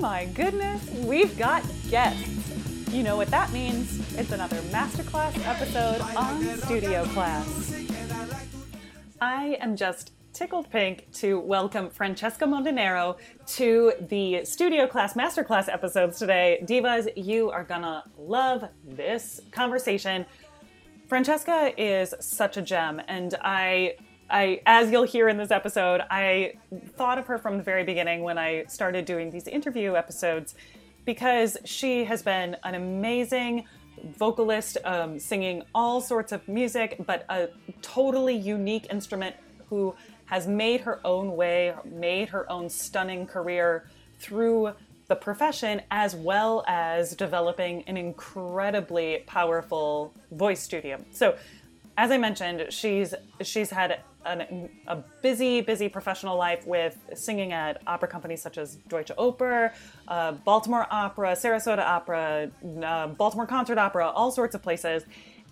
my goodness, we've got guests. You know what that means. It's another masterclass episode on Studio Class. I am just tickled pink to welcome Francesca Mondanaro to the Studio Class Masterclass episodes today. Divas, you are gonna love this conversation. Francesca is such a gem, and I I, as you'll hear in this episode, I thought of her from the very beginning when I started doing these interview episodes because she has been an amazing vocalist, um, singing all sorts of music, but a totally unique instrument who has made her own way, made her own stunning career through the profession, as well as developing an incredibly powerful voice studio. So, as I mentioned, she's she's had an, a busy, busy professional life with singing at opera companies such as Deutsche Oper, uh, Baltimore Opera, Sarasota Opera, uh, Baltimore Concert Opera, all sorts of places.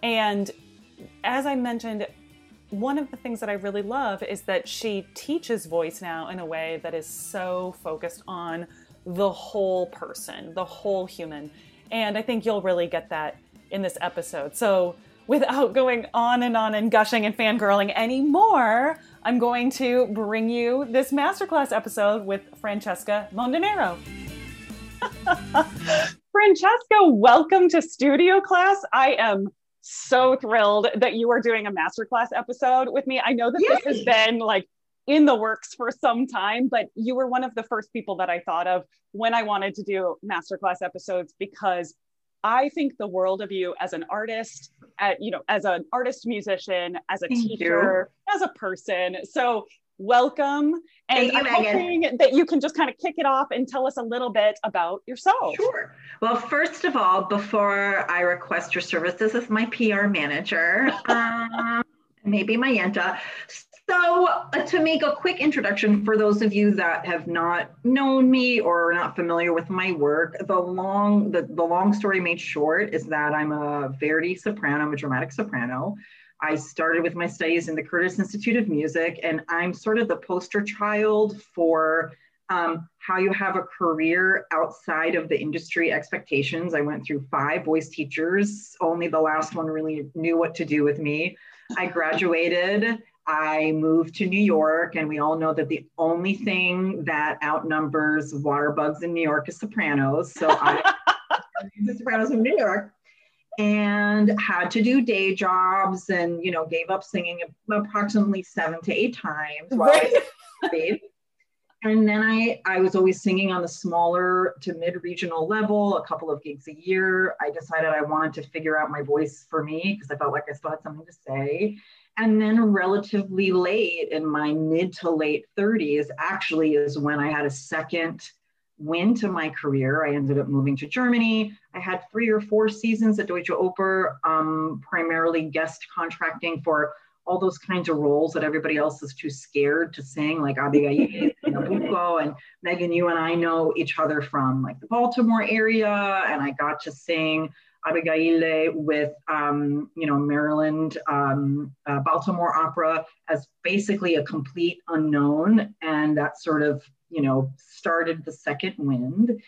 And as I mentioned, one of the things that I really love is that she teaches voice now in a way that is so focused on the whole person, the whole human. And I think you'll really get that in this episode. So, without going on and on and gushing and fangirling anymore, I'm going to bring you this masterclass episode with Francesca Mondanaro. Francesca, welcome to Studio Class. I am so thrilled that you are doing a masterclass episode with me. I know that Yay. this has been like in the works for some time, but you were one of the first people that I thought of when I wanted to do masterclass episodes because I think the world of you as an artist, at you know, as an artist musician, as a Thank teacher, you. as a person. So welcome. And I'm hoping that you can just kind of kick it off and tell us a little bit about yourself. Sure. Well, first of all, before I request your services as my PR manager, um, maybe my Yenta. So, uh, to make a quick introduction for those of you that have not known me or are not familiar with my work, the long the, the long story made short is that I'm a Verdi soprano, I'm a dramatic soprano. I started with my studies in the Curtis Institute of Music, and I'm sort of the poster child for um, how you have a career outside of the industry expectations. I went through five voice teachers, only the last one really knew what to do with me. I graduated I moved to New York, and we all know that the only thing that outnumbers water bugs in New York is sopranos. So I the sopranos in New York and had to do day jobs and you know gave up singing approximately seven to eight times I and then I, I was always singing on the smaller to mid-regional level, a couple of gigs a year. I decided I wanted to figure out my voice for me because I felt like I still had something to say. And then, relatively late in my mid to late 30s, actually, is when I had a second win to my career. I ended up moving to Germany. I had three or four seasons at Deutsche Oper, um, primarily guest contracting for all those kinds of roles that everybody else is too scared to sing, like Abigail Nabucco. And Megan, you and I know each other from like the Baltimore area, and I got to sing Abigail with, um, you know, Maryland, um, uh, Baltimore Opera as basically a complete unknown. And that sort of, you know, started the second wind.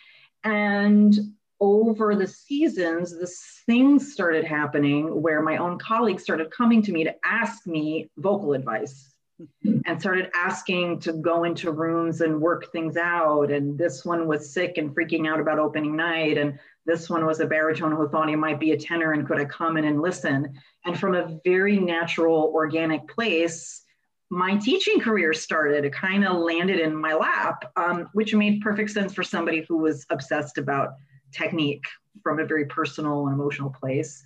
And over the seasons, this things started happening where my own colleagues started coming to me to ask me vocal advice and started asking to go into rooms and work things out. And this one was sick and freaking out about opening night. And this one was a baritone who thought he might be a tenor and could I come in and listen? And from a very natural, organic place, my teaching career started. It kind of landed in my lap, um, which made perfect sense for somebody who was obsessed about technique from a very personal and emotional place.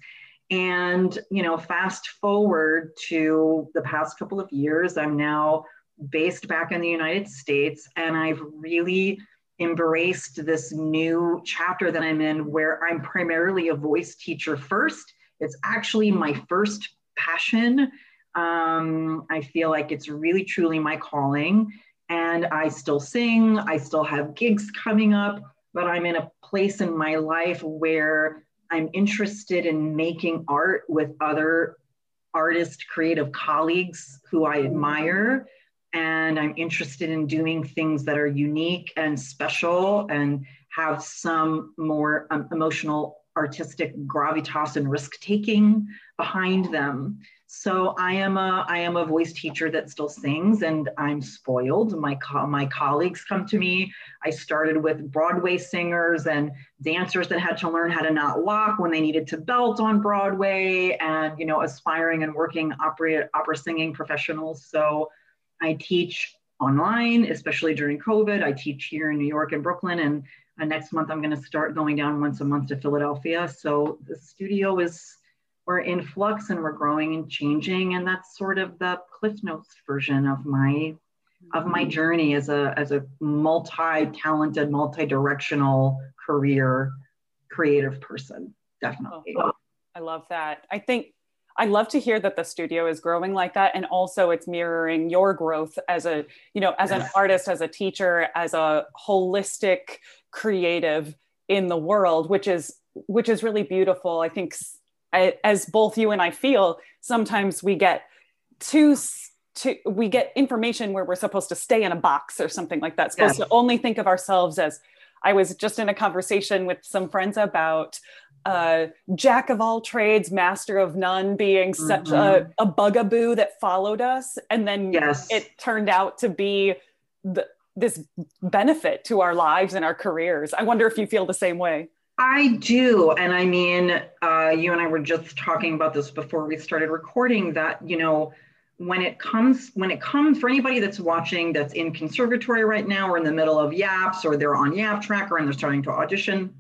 And, you know, fast forward to the past couple of years, I'm now based back in the United States, and I've really embraced this new chapter that I'm in where I'm primarily a voice teacher first. It's actually my first passion. Um, I feel like it's really truly my calling. And I still sing, I still have gigs coming up, but I'm in a place in my life where I'm interested in making art with other artist creative colleagues who I admire and I'm interested in doing things that are unique and special and have some more um, emotional, artistic gravitas and risk taking behind them. So I am a I am a voice teacher that still sings, and I'm spoiled. My co- my colleagues come to me. I started with Broadway singers and dancers that had to learn how to not walk when they needed to belt on Broadway, and you know, aspiring and working opera opera singing professionals. So I teach online, especially during COVID. I teach here in New York and Brooklyn, and uh, next month I'm going to start going down once a month to Philadelphia. So the studio is we're in flux and we're growing and changing, and that's sort of the Cliff Notes version of my of my journey as a as a multi-talented, multi-directional career creative person. Definitely. Oh, I love that. I think I love to hear that the studio is growing like that and also it's mirroring your growth as a, you know, as an artist, as a teacher, as a holistic creative in the world, which is which is really beautiful. I think I, as both you and I feel, sometimes we get too to we get information where we're supposed to stay in a box or something like that. Supposed to only think of ourselves as I was just in a conversation with some friends about uh, jack of all trades, master of none being mm-hmm. such a, mm-hmm. a, bugaboo that followed us. And then yes. it turned out to be the, this benefit to our lives and our careers. I wonder if you feel the same way. I do. And I mean, uh, you and I were just talking about this before we started recording that, you know, when it comes when it comes for anybody that's watching that's in conservatory right now or in the middle of YAPs or they're on YAPTracker and they're starting to audition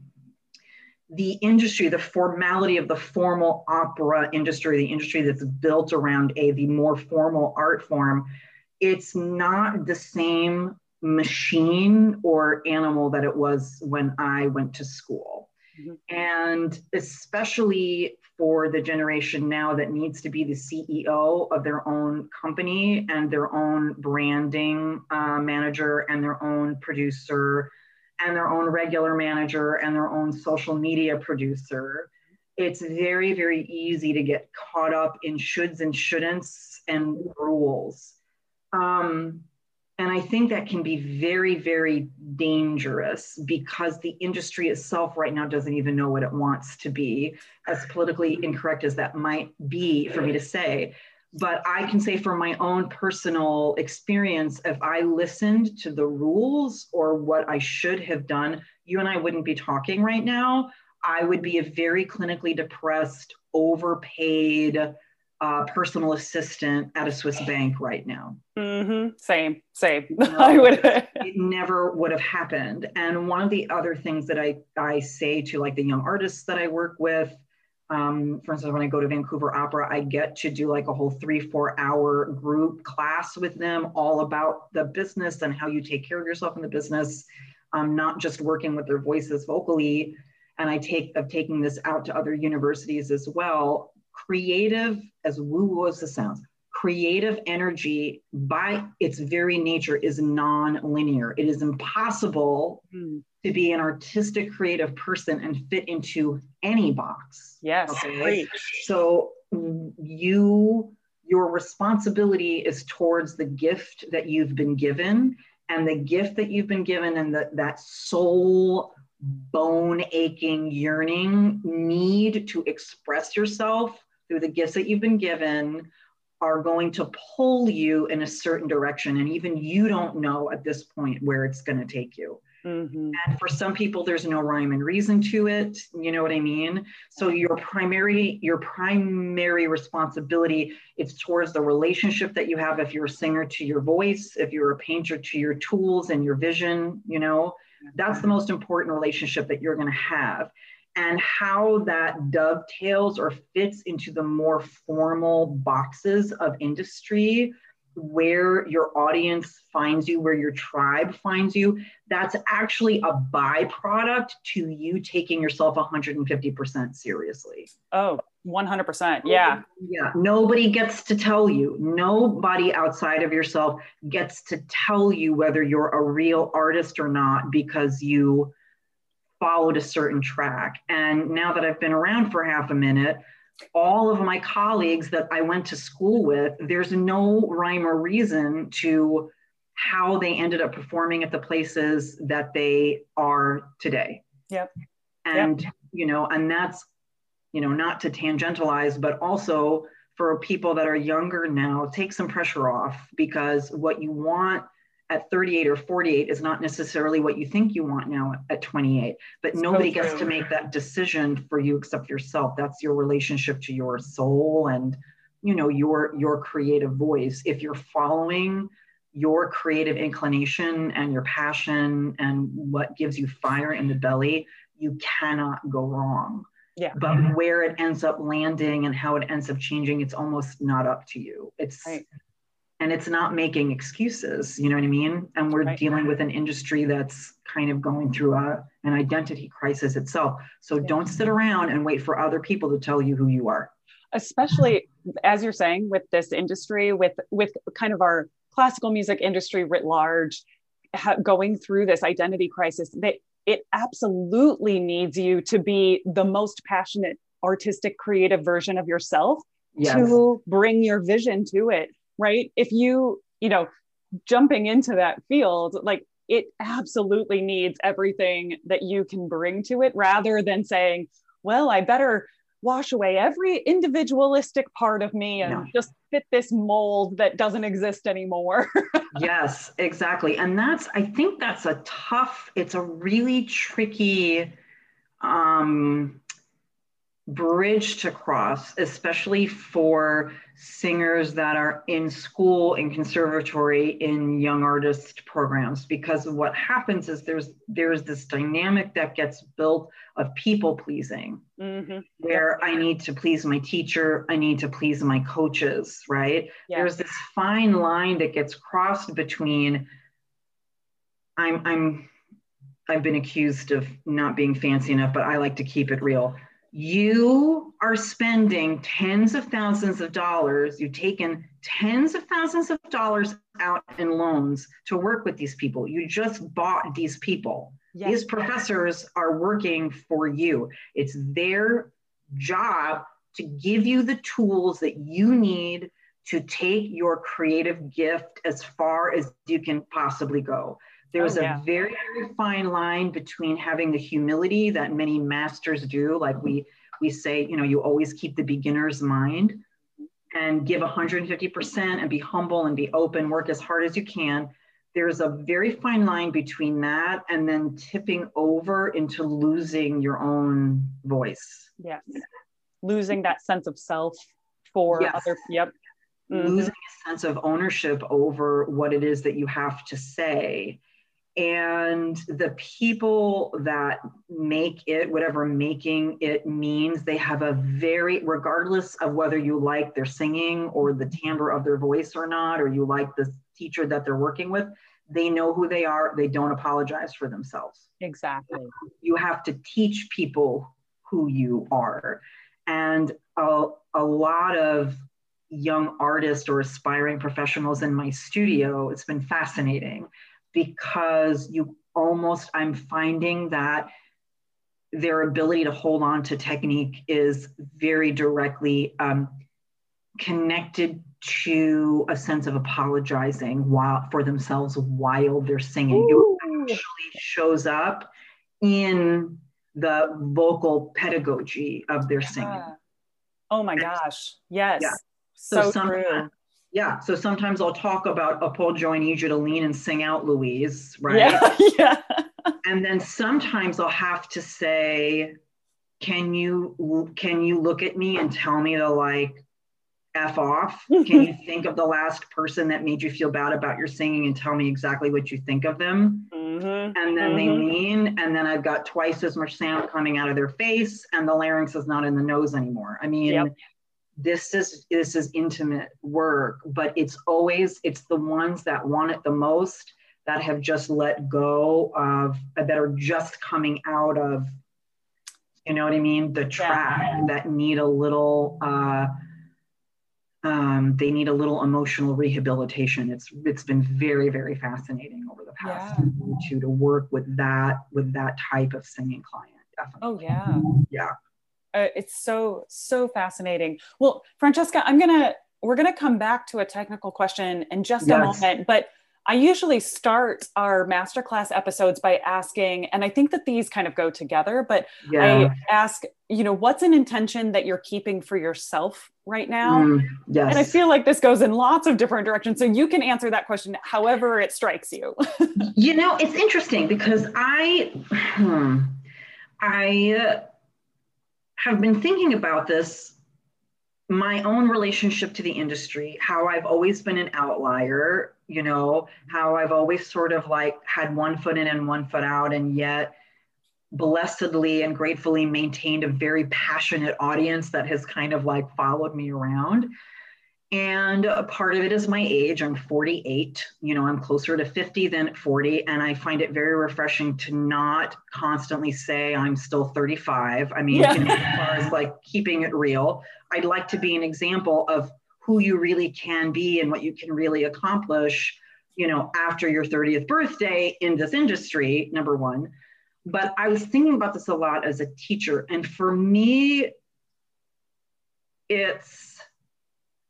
the industry, the formality of the formal opera industry, the industry that's built around a the more formal art form, it's not the same machine or animal that it was when I went to school. Mm-hmm. And especially for the generation now that needs to be the CEO of their own company and their own branding uh, manager and their own producer and their own regular manager and their own social media producer, it's very, very easy to get caught up in shoulds and shouldn'ts and rules. Um, and I think that can be very, very dangerous because the industry itself right now doesn't even know what it wants to be, as politically incorrect as that might be for me to say but I can say from my own personal experience, if I listened to the rules or what I should have done, you and I wouldn't be talking right now. I would be a very clinically depressed, overpaid uh, personal assistant at a Swiss bank right now. Mm-hmm. Same, same. No, I would. it never would have happened. And one of the other things that I I say to like the young artists that I work with um, for instance, when I go to Vancouver Opera, I get to do like a whole three, four hour group class with them all about the business and how you take care of yourself in the business, um, not just working with their voices vocally. And I take of taking this out to other universities as well. Creative, as woo woo as it sounds, creative energy by its very nature is non-linear. It is impossible mm to be an artistic creative person and fit into any box. Yes. Okay? so you your responsibility is towards the gift that you've been given and the gift that you've been given and the, that soul bone aching yearning need to express yourself through the gifts that you've been given are going to pull you in a certain direction. And even you don't know at this point where it's going to take you Mm-hmm. And for some people, there's no rhyme and reason to it. You know what I mean? So your primary, your primary responsibility it's towards the relationship that you have. If you're a singer to your voice, if you're a painter to your tools and your vision, you know, that's the most important relationship that you're going to have. And how that dovetails or fits into the more formal boxes of industry where your audience finds you, where your tribe finds you, that's actually a byproduct to you taking yourself 150% seriously. Oh, 100%. Yeah. Yeah. Nobody gets to tell you, nobody outside of yourself gets to tell you whether you're a real artist or not because you followed a certain track. And now that I've been around for half a minute, all of my colleagues that I went to school with, there's no rhyme or reason to how they ended up performing at the places that they are today. Yep. And, yep. you know, and that's, you know, not to tangentialize, but also for people that are younger now, take some pressure off because what you want at 38 or 48 is not necessarily what you think you want now at 28 but nobody gets to make that decision for you except yourself. That's your relationship to your soul and you know your your creative voice. If you're following your creative inclination and your passion and what gives you fire in the belly you cannot go wrong. Yeah. but where it ends up landing and how it ends up changing it's almost not up to you. It's right and it's not making excuses you know what i mean and we're right. dealing with an industry that's kind of going through a, an identity crisis itself so yeah. don't sit around and wait for other people to tell you who you are especially as you're saying with this industry with with kind of our classical music industry writ large ha- going through this identity crisis that it absolutely needs you to be the most passionate artistic creative version of yourself yes. to bring your vision to it right? If you you know jumping into that field like it absolutely needs everything that you can bring to it rather than saying well i better wash away every individualistic part of me and yeah. just fit this mold that doesn't exist anymore. Yes exactly. And that's i think that's a tough it's a really tricky um bridge to cross, especially for singers that are in school, in conservatory, in young artist programs, because what happens is there's there's this dynamic that gets built of people pleasing, mm-hmm. where I need to please my teacher, I need to please my coaches, right? Yeah. There's this fine line that gets crossed between I'm I'm I've been accused of not being fancy enough, but I like to keep it real you are spending tens of thousands of dollars, you've taken tens of thousands of dollars out in loans to work with these people. You just bought these people. Yes. These professors are working for you. It's their job to give you the tools that you need to take your creative gift as far as you can possibly go. There's oh, yeah. a very, very fine line between having the humility that many masters do, like we we say, you know, you always keep the beginner's mind and give 150% and be humble and be open, work as hard as you can. There's a very fine line between that and then tipping over into losing your own voice. Yes. Losing that sense of self for yes. other, yep. Mm-hmm. Losing a sense of ownership over what it is that you have to say and the people that make it whatever making it means they have a very regardless of whether you like their singing or the timbre of their voice or not or you like the teacher that they're working with they know who they are. They don't apologize for themselves. Exactly. You have to teach people who you are. And a, a lot of young artists or aspiring professionals in my studio it's been fascinating because you almost, I'm finding that their ability to hold on to technique is very directly um, connected to a sense of apologizing while for themselves while they're singing. Ooh. It actually shows up in the vocal pedagogy of their singing. Yeah. Oh my gosh. Yes. Yeah. So, so true. Yeah. So sometimes I'll talk about appoggio, I need you to lean and sing out, Louise. Right. Yeah. yeah. and then sometimes I'll have to say, can you can you look at me and tell me to like f off? Can you think of the last person that made you feel bad about your singing and tell me exactly what you think of them? Mm-hmm. And then mm-hmm. they lean, and then I've got twice as much sound coming out of their face, and the larynx is not in the nose anymore. I mean, yep this is this is intimate work but it's always it's the ones that want it the most that have just let go of that are just coming out of you know what i mean the track yeah. that need a little uh um, they need a little emotional rehabilitation. It's it's been very very fascinating over the past yeah. year to to work with that with that type of singing client. Definitely. Oh yeah. Yeah Uh, it's so so fascinating. Well, Francesca, I'm gonna we're gonna come back to a technical question in just yes. a moment, but I usually start our masterclass episodes by asking, and I think that these kind of go together, but yeah. I ask, you know, what's an intention that you're keeping for yourself right now? Mm, yes. And I feel like this goes in lots of different directions. So you can answer that question however it strikes you. you know, it's interesting because I, hmm, I uh, have been thinking about this my own relationship to the industry, how I've always been an outlier, you know, how I've always sort of like had one foot in and one foot out, and yet blessedly and gratefully maintained a very passionate audience that has kind of like followed me around. And a part of it is my age. I'm 48. You know, I'm closer to 50 than 40. And I find it very refreshing to not constantly say I'm still 35. I mean, yeah. as far as like keeping it real, I'd like to be an example of who you really can be and what you can really accomplish, you know, after your 30th birthday in this industry, number one. But I was thinking about this a lot as a teacher. And for me, it's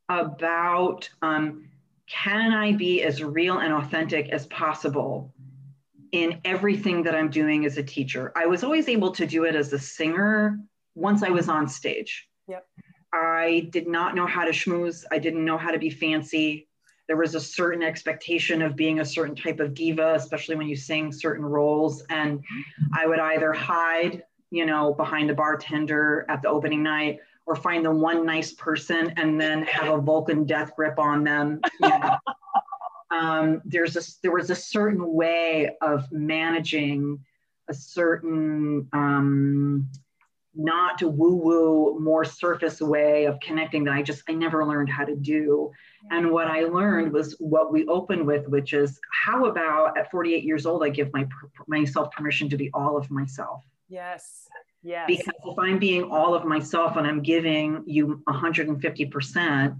about um, can I be as real and authentic as possible in everything that I'm doing as a teacher? I was always able to do it as a singer once I was on stage. Yep. I did not know how to schmooze. I didn't know how to be fancy. There was a certain expectation of being a certain type of diva, especially when you sing certain roles. And I would either hide, you know, behind a bartender at the opening night or find the one nice person and then have a Vulcan death grip on them. Know. um, there's a, there was a certain way of managing a certain um, not woo woo, more surface way of connecting that I just, I never learned how to do. And what I learned was what we opened with, which is how about at 48 years old, I give my, myself permission to be all of myself. Yes. Yes. Because if I'm being all of myself and I'm giving you 150%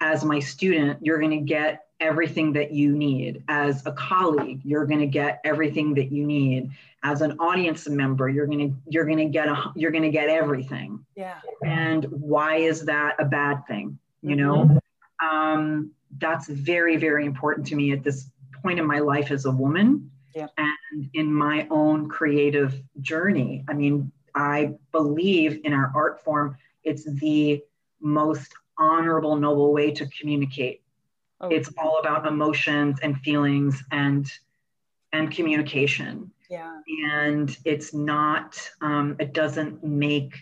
as my student, you're going to get everything that you need. As a colleague, you're going to get everything that you need. As an audience member, you're going to you're going to get a you're going to get everything. Yeah. And why is that a bad thing? You know, mm-hmm. um, that's very very important to me at this point in my life as a woman. Yeah. And in my own creative journey. I mean, I believe in our art form, it's the most honorable, noble way to communicate Oh. It's all about emotions and feelings and and communication. Yeah. And it's not, um, it doesn't make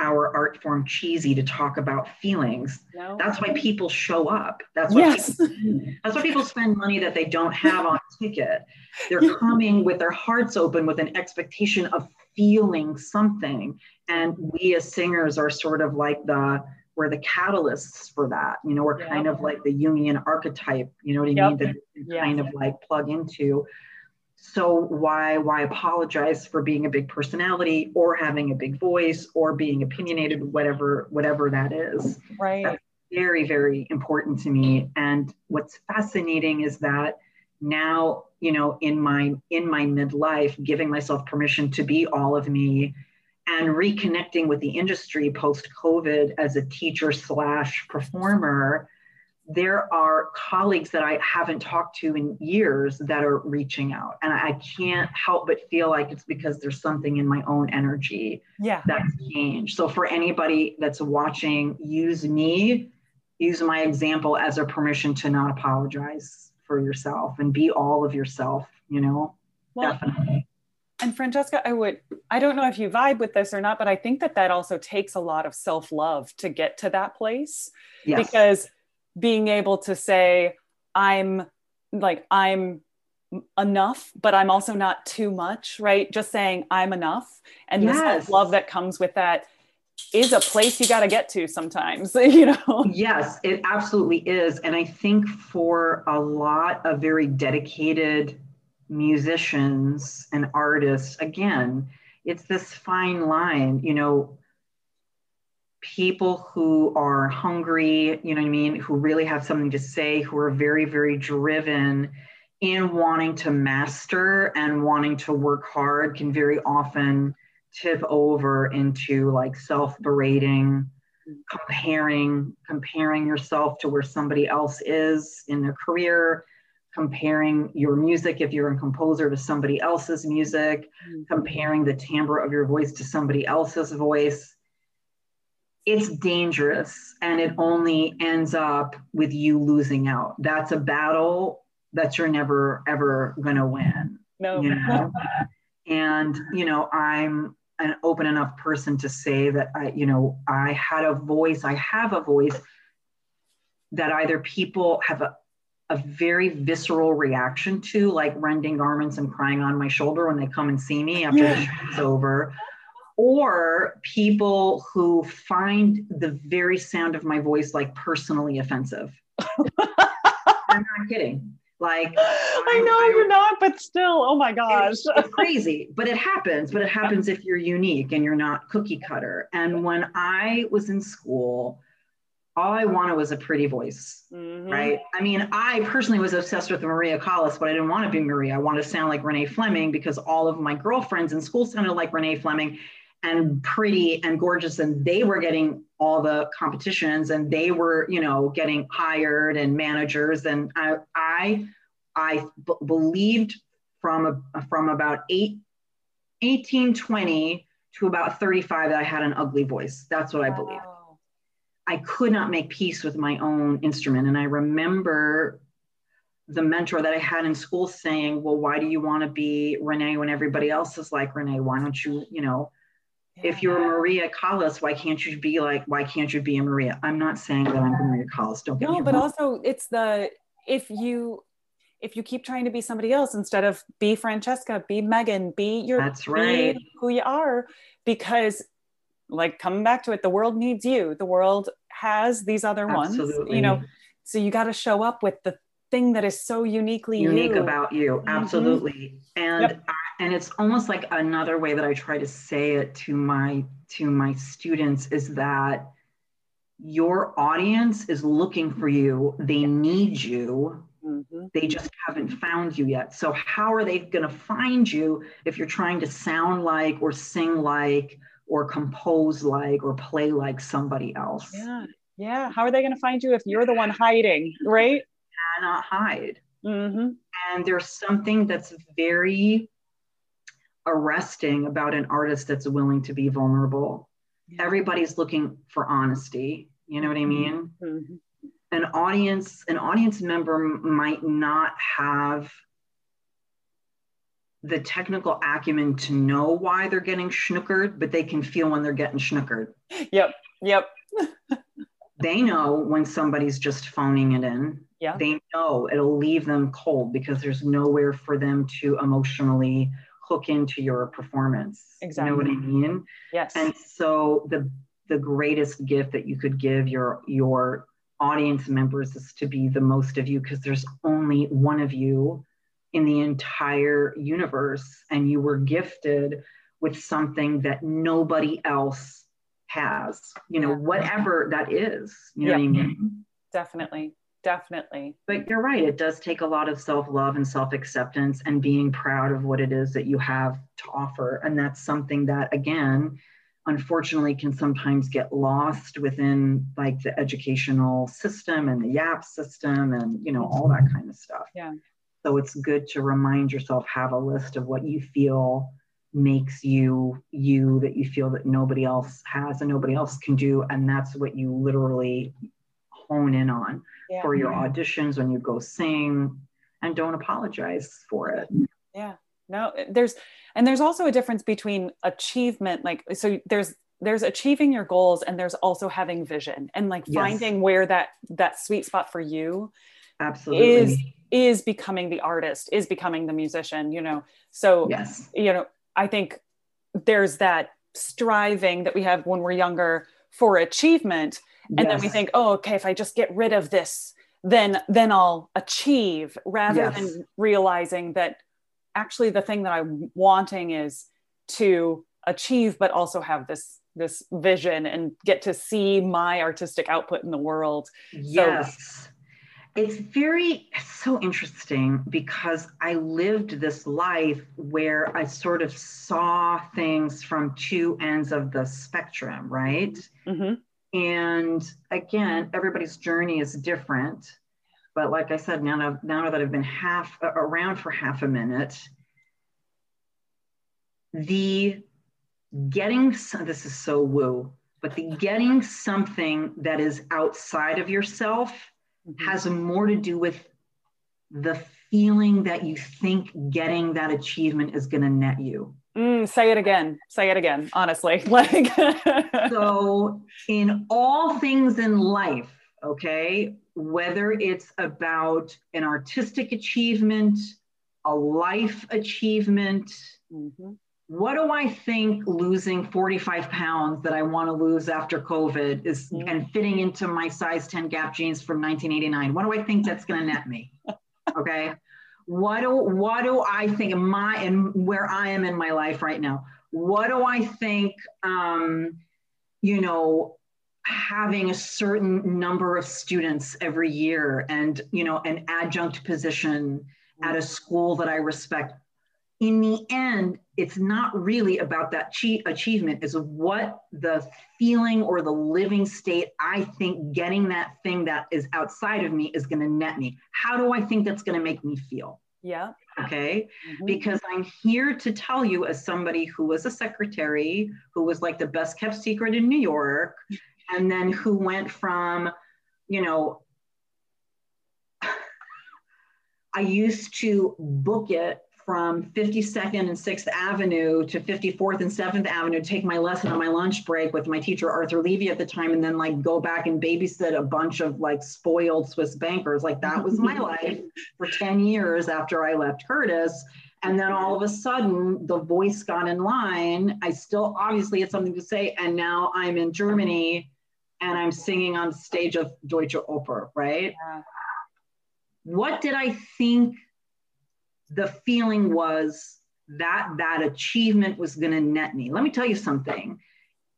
our art form cheesy to talk about feelings. No. That's why people show up. That's why yes. people, that's why people spend money that they don't have on a ticket. They're coming with their hearts open with an expectation of feeling something. And we as singers are sort of like the we're the catalysts for that. You know, we're yeah. kind of like the Jungian archetype, you know what I yep. mean? That kind of like plug into. So why why apologize for being a big personality or having a big voice or being opinionated, whatever whatever that is. Right. That's very, very important to me. And what's fascinating is that now, you know, in my in my midlife, giving myself permission to be all of me and reconnecting with the industry post COVID as a teacher slash performer, there are colleagues that I haven't talked to in years that are reaching out. And I can't help but feel like it's because there's something in my own energy yeah. that's changed. So for anybody that's watching, use me, use my example as a permission to not apologize for yourself and be all of yourself, you know? Well, Definitely and Francesca, I would, I don't know if you vibe with this or not, but I think that that also takes a lot of self love to get to that place. Yes. Because being able to say, I'm like, I'm enough, but I'm also not too much, right? Just saying I'm enough. And yes. the love that comes with that is a place you got to get to sometimes, you know? Yes, it absolutely is. And I think for a lot of very dedicated musicians and artists, again, it's this fine line, you know, people who are hungry, you know what I mean, who really have something to say, who are very, very driven in wanting to master and wanting to work hard can very often tip over into like self-berating comparing comparing yourself to where somebody else is in their career comparing your music if you're a composer to somebody else's music mm-hmm. comparing the timbre of your voice to somebody else's voice it's dangerous and it only ends up with you losing out. That's a battle that you're never ever going to win no. you know? And you know i'm an open enough person to say that I, you know, I had a voice, I have a voice that either people have a, a very visceral reaction to, like rending garments and crying on my shoulder when they come and see me after yeah. the show's over, or people who find the very sound of my voice like personally offensive. I'm not kidding. Like I know I, you're not, but still, oh my gosh. It's, it's crazy, but it happens. But it happens if you're unique and you're not cookie cutter. And when I was in school, all I wanted was a pretty voice, mm-hmm. right? I mean, I personally was obsessed with Maria Callas, but I didn't want to be Maria. I wanted to sound like Renee Fleming because all of my girlfriends in school sounded like Renee Fleming and pretty and gorgeous, and they were getting all the competitions and they were, you know, getting hired and managers. And I, I I b- believed from a, from about eight, 1820 to about 35 that I had an ugly voice. That's what I believe. I could not make peace with my own instrument. And I remember the mentor that I had in school saying, Well, why do you want to be Renee when everybody else is like Renee? Why don't you, you know, yeah. if you're Maria Callas, why can't you be like, why can't you be a Maria? I'm not saying that I'm Maria Callas. Don't get no, but also it's the, if you, if you keep trying to be somebody else instead of be Francesca, be Megan, be your That's right. who you are because like coming back to it, the world needs you. The world has these other Absolutely. ones, you know. So you got to show up with the thing that is so uniquely unique you. about you. Mm-hmm. Absolutely. Mm-hmm. And yep. And it's almost like another way that I try to say it to my to my students is that your audience is looking for you. They need you Mm-hmm. They just haven't found you yet. So, how are they going to find you if you're trying to sound like, or sing like, or compose like, or play like somebody else? Yeah. Yeah. How are they going to find you if you're the one hiding, right? Cannot hide. Mm-hmm. And there's something that's very arresting about an artist that's willing to be vulnerable. Yeah. Everybody's looking for honesty. You know what I mean? Mm-hmm an audience an audience member might not have the technical acumen to know why they're getting schnookered, but they can feel when they're getting schnookered. Yep. Yep. they know when somebody's just phoning it in. Yeah. They know it'll leave them cold because there's nowhere for them to emotionally hook into your performance. Exactly. You know what I mean? Yes. And so the the greatest gift that you could give your your audience members is to be the most of you because there's only one of you in the entire universe and you were gifted with something that nobody else has you know whatever that is you know yeah. what i mean definitely definitely but you're right it does take a lot of self-love and self-acceptance and being proud of what it is that you have to offer and that's something that again unfortunately can sometimes get lost within like the educational system and the YAP system and you know all that kind of stuff. Yeah. So it's good to remind yourself have a list of what you feel makes you you that you feel that nobody else has and nobody else can do and that's what you literally hone in on yeah. for your auditions when you go sing and don't apologize for it. Yeah. No, there's and there's also a difference between achievement like so there's there's achieving your goals and there's also having vision and like yes. finding where that that sweet spot for you absolutely is is becoming the artist is becoming the musician you know so yes you know i think there's that striving that we have when we're younger for achievement and yes. then we think oh okay if i just get rid of this then then i'll achieve rather yes. than realizing that actually the thing that I'm wanting is to achieve, but also have this this vision and get to see my artistic output in the world. Yes. So, it's very so interesting because I lived this life where I sort of saw things from two ends of the spectrum, right? Mm-hmm. And again, everybody's journey is different. But like I said, now, now that I've been half around for half a minute, the getting this is so woo, but the getting something that is outside of yourself mm-hmm. has more to do with the feeling that you think getting that achievement is going to net you. Mm, say it again. Say it again. Honestly, like so in all things in life, okay, whether it's about an artistic achievement, a life achievement, mm-hmm what do I think losing 45 pounds that I want to lose after COVID is mm-hmm. and fitting into my size 10 gap jeans from 1989? What do I think that's going to net me? Okay. What do what do I think in my and where I am in my life right now? What do I think um, you know having a certain number of students every year and you know an adjunct position at a school that I respect in the end, it's not really about that achievement, is what the feeling or the living state I think getting that thing that is outside of me is going to net me. How do I think that's going to make me feel? Yeah. Okay. Mm-hmm. Because I'm here to tell you, as somebody who was a secretary, who was like the best kept secret in New York, and then who went from, you know, I used to book it from 52nd and 6th Avenue to 54th and 7th Avenue, take my lesson on my lunch break with my teacher, Arthur Levy at the time, and then like go back and babysit a bunch of like spoiled Swiss bankers. Like that was my life for 10 years after I left Curtis. And then all of a sudden, the voice got in line. I still obviously had something to say. And now I'm in Germany and I'm singing on stage of Deutsche Oper, right? Yeah. What did I think the feeling was that that achievement was going to net me. Let me tell you something.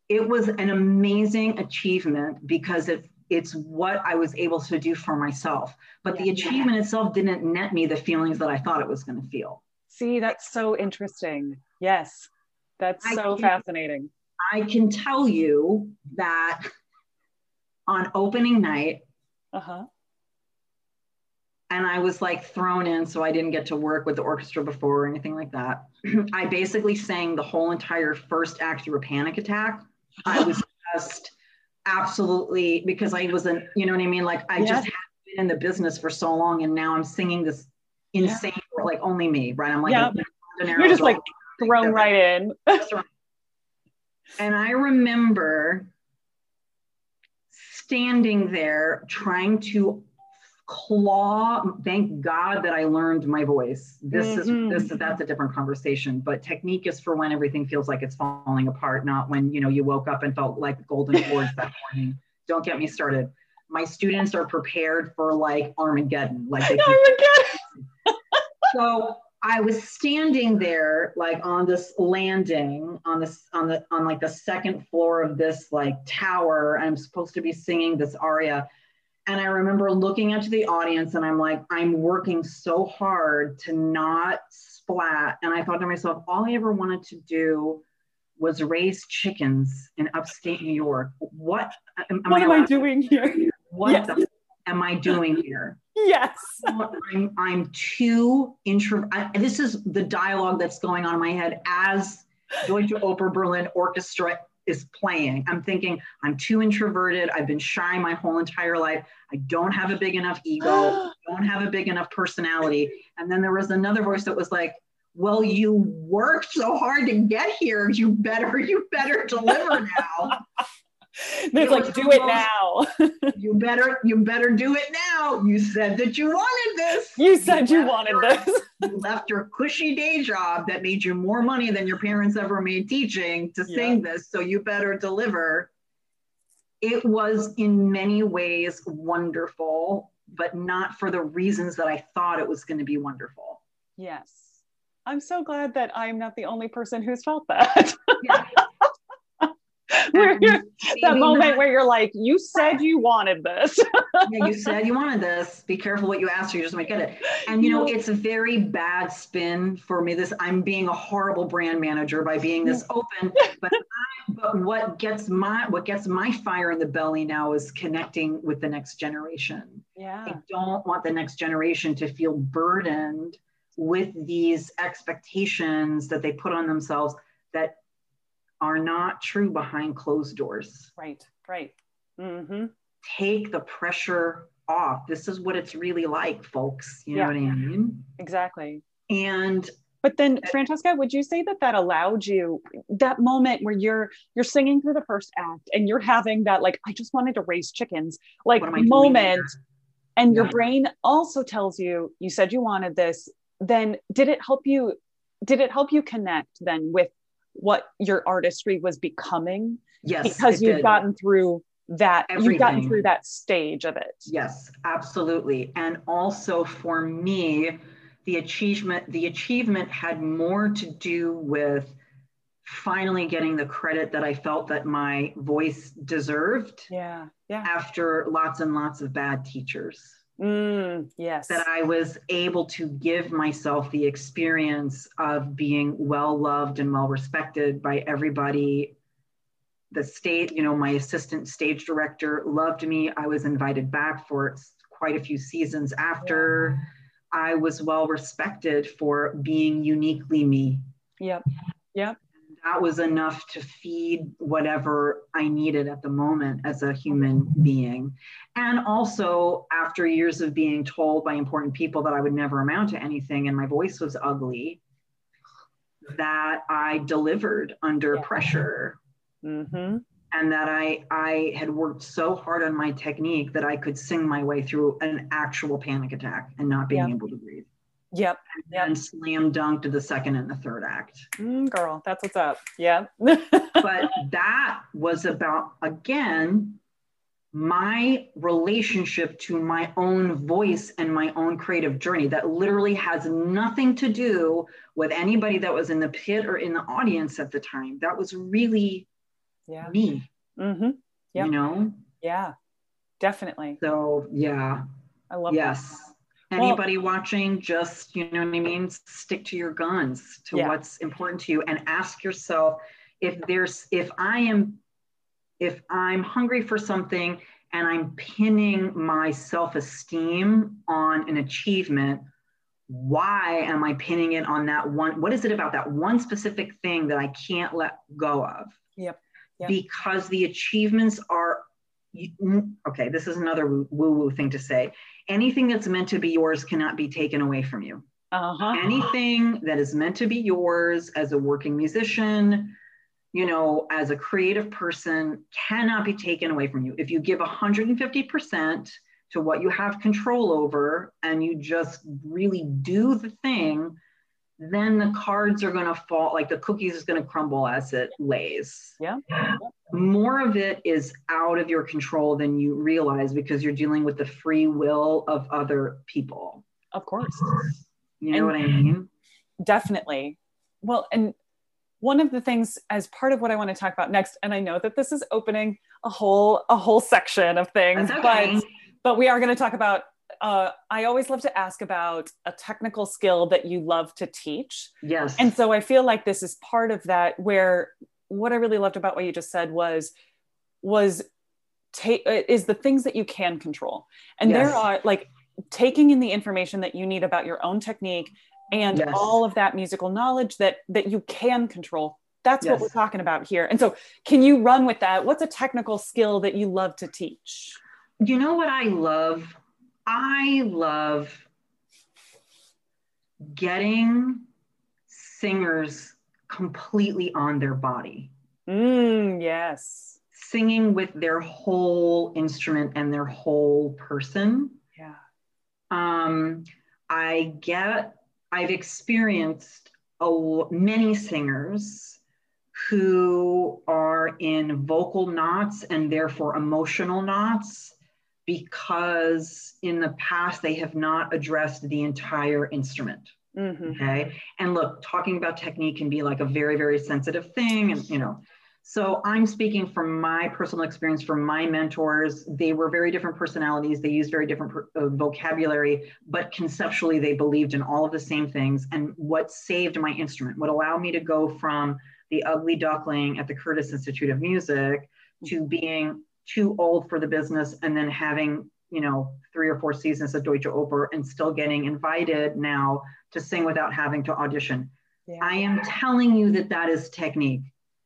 It was an amazing achievement because it, it's what I was able to do for myself. But the achievement itself didn't net me the feelings that I thought it was going to feel. See, that's so interesting. Yes, that's I so can, fascinating. I can tell you that on opening night, uh-huh and I was like thrown in, so I didn't get to work with the orchestra before or anything like that. I basically sang the whole entire first act through a panic attack. I was just absolutely because I wasn't, you know what I mean? Like I yeah. just had been in the business for so long, and now I'm singing this insane, yeah. like only me, right? I'm like, yeah. you're just like thrown right in. and I remember standing there trying to claw thank god that i learned my voice this mm-hmm. is this that's a different conversation but technique is for when everything feels like it's falling apart not when you know you woke up and felt like golden chords that morning don't get me started my students are prepared for like armageddon like they armageddon. so i was standing there like on this landing on this on the on like the second floor of this like tower i'm supposed to be singing this aria and I remember looking into the audience and I'm like, I'm working so hard to not splat. And I thought to myself, all I ever wanted to do was raise chickens in upstate New York. What am, what I am I doing here? What yes. the, am I doing here? Yes. I'm, I'm too intro. I, this is the dialogue that's going on in my head as Deutsche Oper Berlin Orchestra is playing. I'm thinking, I'm too introverted. I've been shy my whole entire life. I don't have a big enough ego, don't have a big enough personality. And then there was another voice that was like, well, you worked so hard to get here. You better, you better deliver now. it's like, do it now. you better, you better do it now. You said that you wanted this. You said you, you wanted this. you left your cushy day job that made you more money than your parents ever made teaching to yeah. sing this. So you better deliver. It was in many ways wonderful, but not for the reasons that I thought it was going to be wonderful. Yes. I'm so glad that I'm not the only person who's felt that. yeah that moment not, where you're like, you said you wanted this. yeah, you said you wanted this. Be careful what you ask, or you just might get it. And you know, it's a very bad spin for me. This I'm being a horrible brand manager by being this open. But I, but what gets my what gets my fire in the belly now is connecting with the next generation. Yeah. I don't want the next generation to feel burdened with these expectations that they put on themselves that are not true behind closed doors. Right, right. Mm-hmm. Take the pressure off. This is what it's really like, folks. You yeah. know what I mean? Exactly. And but then francesca would you say that that allowed you that moment where you're you're singing through the first act and you're having that like i just wanted to raise chickens like moment and yeah. your brain also tells you you said you wanted this then did it help you did it help you connect then with what your artistry was becoming yes because you've did. gotten through that Everything. you've gotten through that stage of it yes absolutely and also for me the achievement the achievement had more to do with finally getting the credit that i felt that my voice deserved yeah yeah after lots and lots of bad teachers Mm, yes. That I was able to give myself the experience of being well loved and well respected by everybody. The state, you know, my assistant stage director loved me. I was invited back for quite a few seasons after. Yeah. I was well respected for being uniquely me. Yep. Yep that was enough to feed whatever I needed at the moment as a human being. And also, after years of being told by important people that I would never amount to anything and my voice was ugly, that I delivered under yeah. pressure. Mm-hmm. And that I, I had worked so hard on my technique that I could sing my way through an actual panic attack and not being yeah. able to breathe. Yep. And yep. slam dunk to the second and the third act. Mm, girl, that's what's up. Yeah. but that was about, again, my relationship to my own voice and my own creative journey that literally has nothing to do with anybody that was in the pit or in the audience at the time. That was really yeah. me. Mm-hmm. Yep. You know? Yeah, definitely. So, yeah. I love yes. That anybody well, watching just you know what i mean stick to your guns to yeah. what's important to you and ask yourself if there's if i am if i'm hungry for something and i'm pinning my self-esteem on an achievement why am i pinning it on that one what is it about that one specific thing that i can't let go of yep, yep. because the achievements are okay this is another woo woo thing to say anything that's meant to be yours cannot be taken away from you. Uh-huh. Anything that is meant to be yours as a working musician, you know, as a creative person, cannot be taken away from you. If you give 150% to what you have control over and you just really do the thing, then the cards are going to fall, like the cookies is going to crumble as it lays. Yeah. More of it is out of your control than you realize because you're dealing with the free will of other people. Of course. You know and what I mean? Definitely. Well, and one of the things as part of what I want to talk about next, and I know that this is opening a whole a whole section of things, okay. but but we are going to talk about uh, I always love to ask about a technical skill that you love to teach. Yes. And so I feel like this is part of that where what I really loved about what you just said was was take uh, is the things that you can control. And yes. there are like taking in the information that you need about your own technique and yes. all of that musical knowledge that that you can control. That's yes. what we're talking about here. And so can you run with that? What's a technical skill that you love to teach? You know what I love I love getting singers completely on their body. Mm, yes. Singing with their whole instrument and their whole person. Yeah. Um, I get, I've experienced a, many singers who are in vocal knots and therefore emotional knots because in the past they have not addressed the entire instrument. Mm-hmm. Okay. And look, talking about technique can be like a very, very sensitive thing. And, you know, So I'm speaking from my personal experience, from my mentors. They were very different personalities. They used very different uh, vocabulary, but conceptually they believed in all of the same things. And what saved my instrument, what allowed me to go from the ugly duckling at the Curtis Institute of Music to being too old for the business and then having you know three or four seasons at Deutsche Oper and still getting invited now to sing without having to audition. Yeah. I am telling you that that is technique.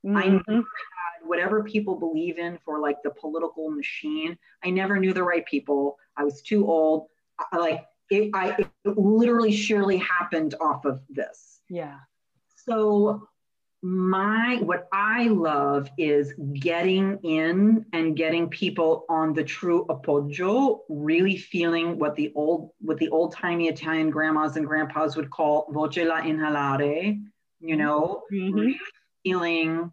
Mm-hmm. I never had whatever people believe in for like the political machine. I never knew the right people. I was too old. I, like it, I it literally surely happened off of this. Yeah. So my what I love is getting in and getting people on the true appoggio, really feeling what the old what the old timey Italian grandmas and grandpas would call voce la inhalare, you know, mm-hmm. really feeling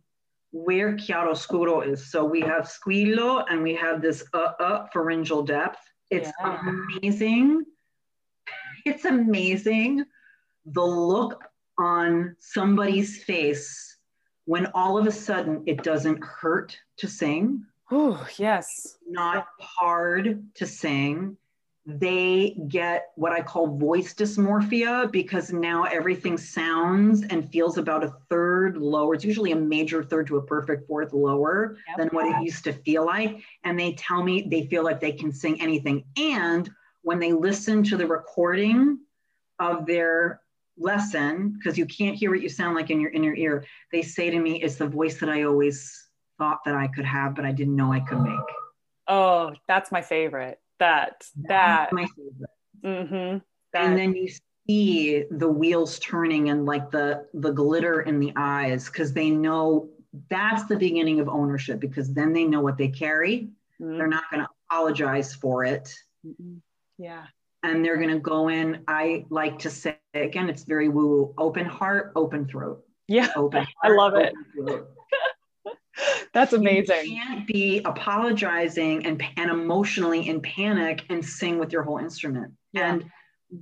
where chiaroscuro is. So we have squillo and we have this uh uh pharyngeal depth. It's yeah. amazing. It's amazing the look on somebody's face when all of a sudden it doesn't hurt to sing. Oh, yes. Not hard to sing they get what I call voice dysmorphia because now everything sounds and feels about a third lower. It's usually a major third to a perfect fourth lower yep. than what it used to feel like. And they tell me they feel like they can sing anything. And when they listen to the recording of their lesson, because you can't hear what you sound like in your inner ear, they say to me, It's the voice that I always thought that I could have, but I didn't know I could make. Oh, that's my favorite that that my favorite. Mm-hmm, that. and then you see the wheels turning and like the the glitter in the eyes because they know that's the beginning of ownership because then they know what they carry mm-hmm. they're not going to apologize for it mm-hmm. yeah and they're going to go in i like to say again it's very woo open heart open throat yeah open heart, i love it That's amazing. You can't be apologizing and, and emotionally in panic and sing with your whole instrument. Yeah. And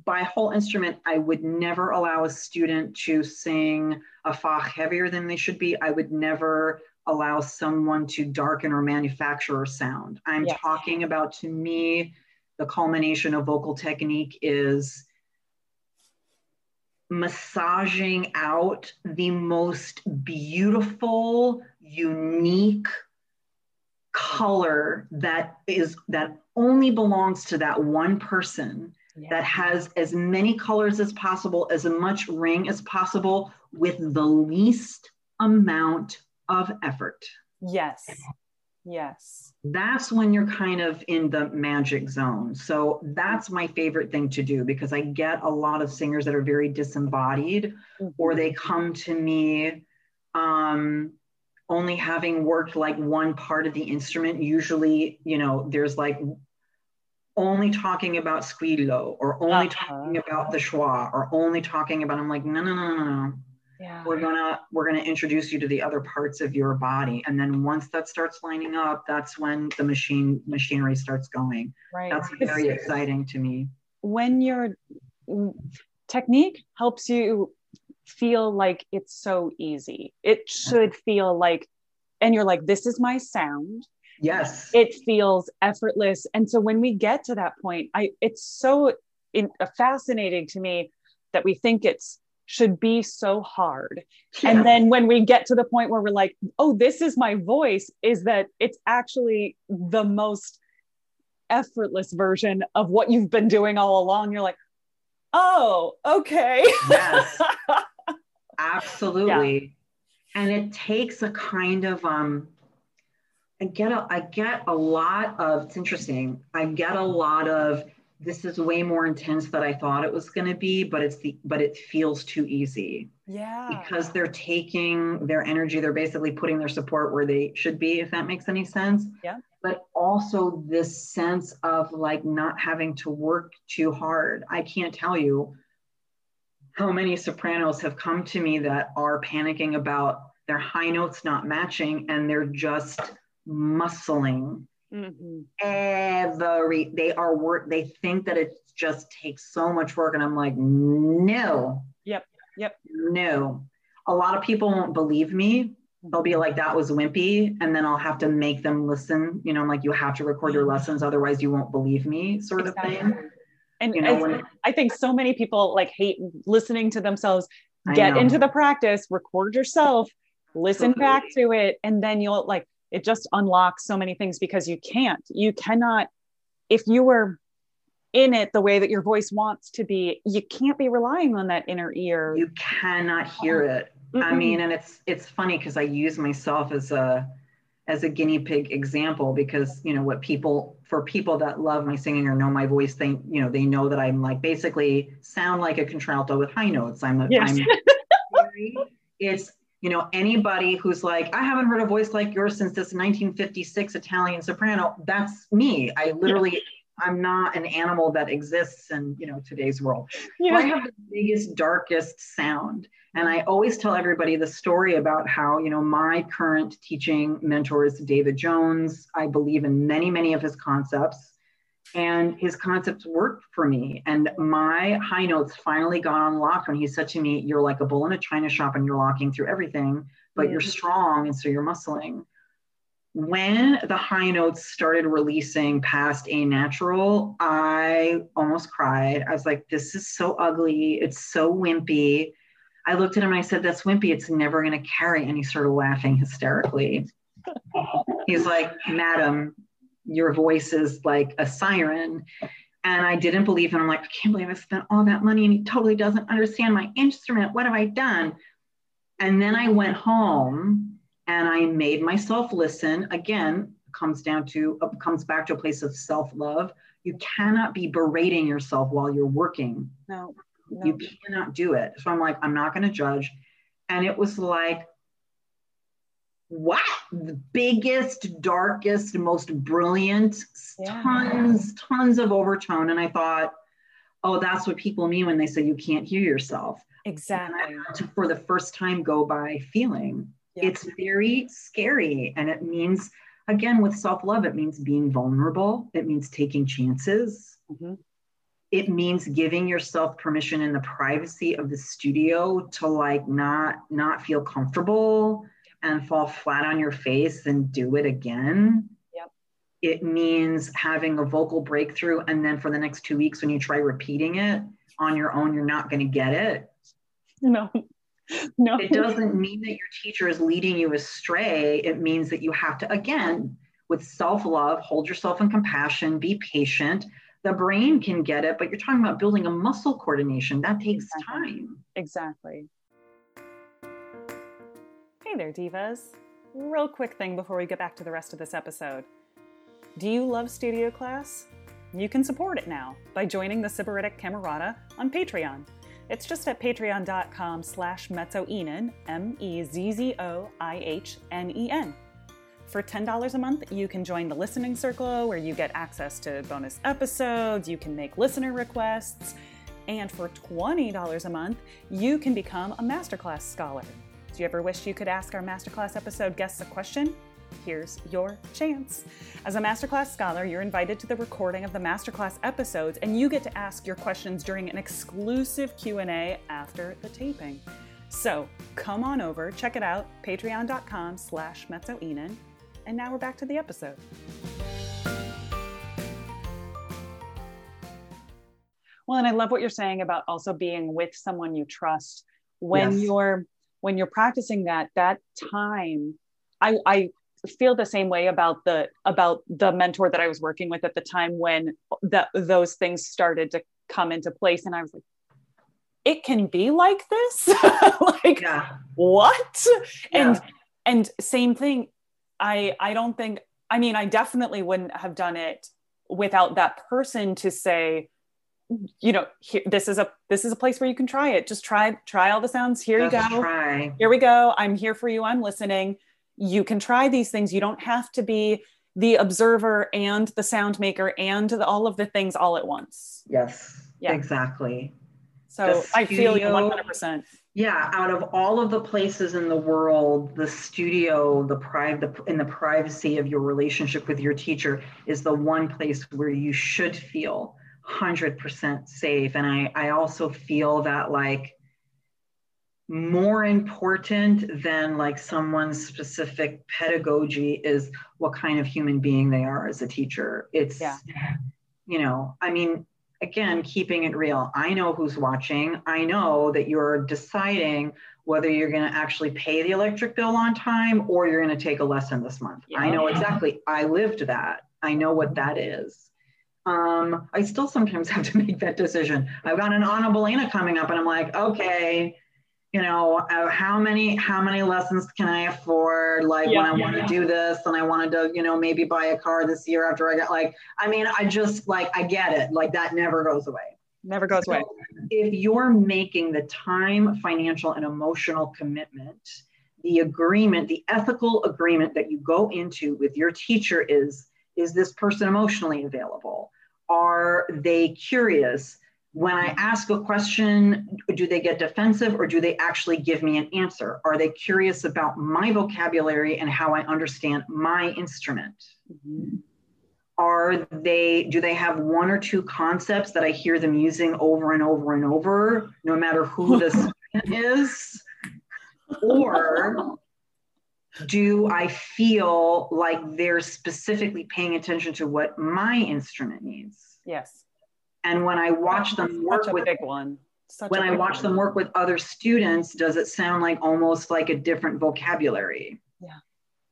by whole instrument, I would never allow a student to sing a Fach heavier than they should be. I would never allow someone to darken or manufacture a sound. I'm yes. talking about to me, the culmination of vocal technique is massaging out the most beautiful, unique color that is that only belongs to that one person yeah. that has as many colors as possible, as much ring as possible with the least amount of effort. Yes. Yes. That's when you're kind of in the magic zone. So that's my favorite thing to do because I get a lot of singers that are very disembodied mm-hmm. or they come to me um, only having worked like one part of the instrument. Usually, you know, there's like only talking about squillo or only uh-huh. talking about the schwa or only talking about, I'm like, no, no, no, no, no yeah. we're gonna we're gonna introduce you to the other parts of your body. And then once that starts lining up that's when the machine machinery starts going. Right. That's very exciting to me. When your technique helps you feel like it's so easy. It should feel like and you're like this is my sound. Yes. It feels effortless. And so when we get to that point i it's so in, uh, fascinating to me that we think it's should be so hard. Yeah. And then when we get to the point where we're like, oh, this is my voice, is that it's actually the most effortless version of what you've been doing all along. You're like, oh, okay. yes. Absolutely. Yeah. And it takes a kind of um I get a I get a lot of it's interesting. I get a lot of this is way more intense than I thought it was going to be, but it's the but it feels too easy. Yeah. Because they're taking their energy, they're basically putting their support where they should be, if that makes any sense. Yeah. But also this sense of like not having to work too hard. I can't tell you how many sopranos have come to me that are panicking about their high notes not matching and they're just muscling Mm-hmm. Every they are work. They think that it just takes so much work, and I'm like, no. Yep. Yep. No. A lot of people won't believe me they'll be like that was wimpy and then i'll have to make them listen you know i'm like you have to record your lessons otherwise you won't believe me sort exactly. of thing and you know, when, i think so many people like hate listening to themselves get into the practice record yourself listen Absolutely. back to it and then you'll like it just unlocks so many things because you can't. You cannot if you were in it the way that your voice wants to be you can't be relying on that inner ear. You cannot hear oh. it. Mm-mm. I mean, and it's it's funny because I use myself as a as a guinea pig example because you know what people for people that love my singing or know my voice they you know they know that i'm like basically sound like a contralto with high notes. I'm, a, yes. I'm it's you know anybody who's like i haven't heard a voice like yours since this 1956 italian soprano that's me. I literally i'm not an animal that exists in you know today's world. Yeah. i have the biggest darkest sound. And I always tell everybody the story about how, you know, my current teaching mentor is David Jones. I believe in many, many of his concepts, and his concepts worked for me. And my high notes finally got unlocked when he said to me, You're like a bull in a china shop and you're locking through everything, but you're strong. And so you're muscling. When the high notes started releasing past A natural, I almost cried. I was like, This is so ugly. It's so wimpy I looked at him and I said, That's wimpy. It's never going to carry. And he started laughing hysterically. He's like, Madam, your voice is like a siren. And I didn't believe him. I'm like, I can't believe I spent all that money and he totally doesn't understand my instrument. What have I done? And then I went home and I made myself listen. Again, comes down to uh, comes back to a place of self-love. You cannot be berating yourself while you're working. No. No. You cannot do it. So I'm like, I'm not going to judge. And it was like, wow, the biggest, darkest, most brilliant, yeah. tons, tons of overtone. And I thought, oh, that's what people mean when they say you can't hear yourself. Exactly. to, for the first time, go by feeling. Yeah. It's very scary. And it means, again, with self love, it means being vulnerable, it means taking chances. Mm-hmm it means giving yourself permission in the privacy of the studio to like not not feel comfortable and fall flat on your face and do it again yep. it means having a vocal breakthrough and then for the next two weeks when you try repeating it on your own you're not going to get it no no it doesn't mean that your teacher is leading you astray it means that you have to again with self-love hold yourself in compassion be patient the brain can get it, but you're talking about building a muscle coordination. That takes exactly. time. Exactly. Hey there, divas. Real quick thing before we get back to the rest of this episode. Do you love studio class? You can support it now by joining the Sybaritic Camerata on Patreon. It's just at patreon.com slash mezzoinen, M-E-Z-Z-O-I-H-N-E-N. For $10 a month, you can join the listening circle where you get access to bonus episodes, you can make listener requests, and for $20 a month, you can become a masterclass scholar. Do you ever wish you could ask our masterclass episode guests a question? Here's your chance. As a masterclass scholar, you're invited to the recording of the masterclass episodes and you get to ask your questions during an exclusive Q&A after the taping. So, come on over, check it out, patreon.com slash and now we're back to the episode. Well, and I love what you're saying about also being with someone you trust when yes. you're when you're practicing that that time. I I feel the same way about the about the mentor that I was working with at the time when that those things started to come into place, and I was like, it can be like this, like yeah. what? Yeah. And and same thing I I don't think I mean I definitely wouldn't have done it without that person to say you know here, this is a this is a place where you can try it. Just try try all the sounds. Here Just you go. try. here we go. I'm here for you. I'm listening. You can try these things. You don't have to be the observer and the sound maker and the, all of the things all at once. Yes yeah. exactly. So i feel you 100% yeah out of all of the places in the world the studio the private in the privacy of your relationship with your teacher is the one place where you should feel 100% safe and i i also feel that like more important than like someone's specific pedagogy is what kind of human being they are as a teacher. It's, yeah. you know, I mean, again, keeping it real. I know who's watching. I know that you're deciding whether you're going to actually pay the electric bill on time or you're going to take a lesson this month. Yeah. I know exactly. I lived that. I know what that is. Um, I still sometimes have to make that decision. I've got an Anna Bolena coming up, and I'm like, okay, you know, uh, how many how many lessons can I afford? Like yeah, when I yeah, want to yeah. do this, and I wanted to, you know, maybe buy a car this year after I got like, I mean, I just like I get it. Like that never goes away. Never goes so away. If you're making the time, financial, and emotional commitment, the agreement, the ethical agreement that you go into with your teacher is is this person emotionally available? Are they curious? when I ask a question, do they get defensive or do they actually give me an answer? Are they curious about my vocabulary and how I understand my instrument? Mm-hmm. Are they, do they have one or two concepts that I hear them using over and over and over, no matter who the student is? Or do I feel like they're specifically paying attention to what my instrument needs? Yes and when I watch them work with big one. Such when I watch one. them work with other students, does it sound like almost like a different vocabulary? Yeah.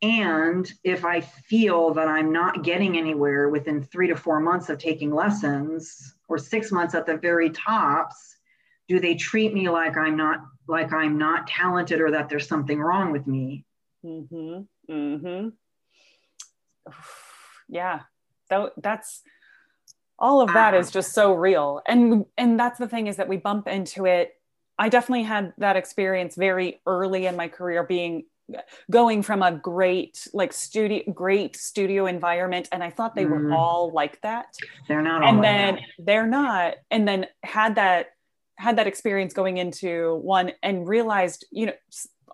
And if I feel that I'm not getting anywhere within three to four months of taking lessons or six months at the very tops, do they treat me like I'm not like I'm not talented or that there's something wrong with me? Mm-hmm. Mm-hmm. Yeah. That, that's all of that is just so real and and that's the thing is that we bump into it i definitely had that experience very early in my career being going from a great like studio great studio environment and i thought they were mm. all like that they're not and then like they're not and then had that had that experience going into one and realized you know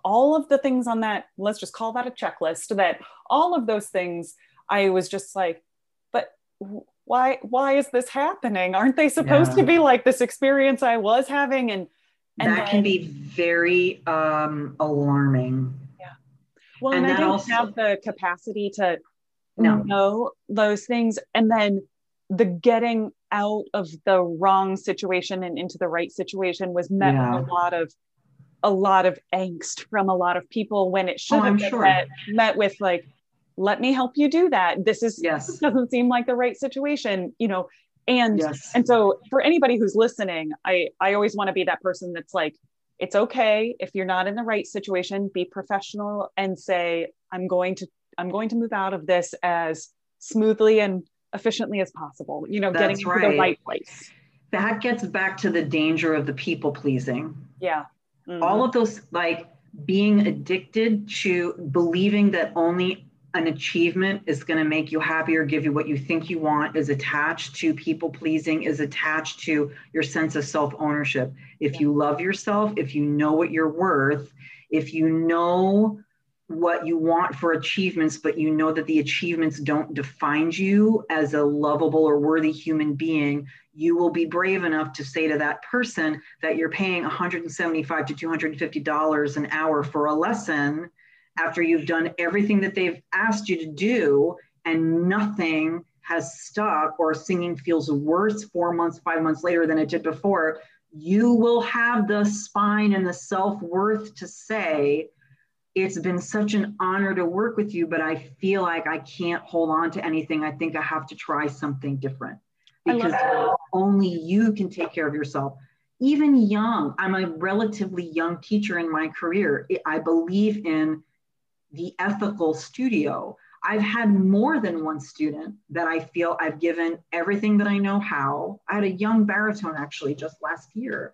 all of the things on that let's just call that a checklist that all of those things i was just like but why why is this happening? Aren't they supposed yeah. to be like this experience i was having? And, and that then, can be very um alarming. Yeah. Well and, and i don't also, have the capacity to no. know those things. And then the getting out of the wrong situation and into the right situation was met yeah. with a lot of a lot of angst from a lot of people when it oh, should oh, have been sure. met, met with like let me help you do that this is yes this doesn't seem like the right situation you know and yes. and so for anybody who's listening i i always want to be that person that's like it's okay if you're not in the right situation be professional and say i'm going to i'm going to move out of this as smoothly and efficiently as possible you know that's getting right. to the right place. That gets back to the danger of the people pleasing. Yeah. Mm-hmm. all of those like being addicted to believing that only an achievement is going to make you happy or give you what you think you want is attached to people pleasing is attached to your sense of self ownership if you love yourself if you know what you're worth if you know what you want for achievements but you know that the achievements don't define you as a lovable or worthy human being you will be brave enough to say to that person that you're paying 175 to 250 dollars an hour for a lesson after you've done everything that they've asked you to do and nothing has stuck or singing feels worse four months, five months later than it did before, you will have the spine and the self worth to say, it's been such an honor to work with you, but I feel like I can't hold on to anything. I think I have to try something different because only you can take care of yourself. Even young, I'm a relatively young teacher in my career. I believe in the ethical studio. I've had more than one student that I feel I've given everything that I know how. I had a young baritone actually just last year.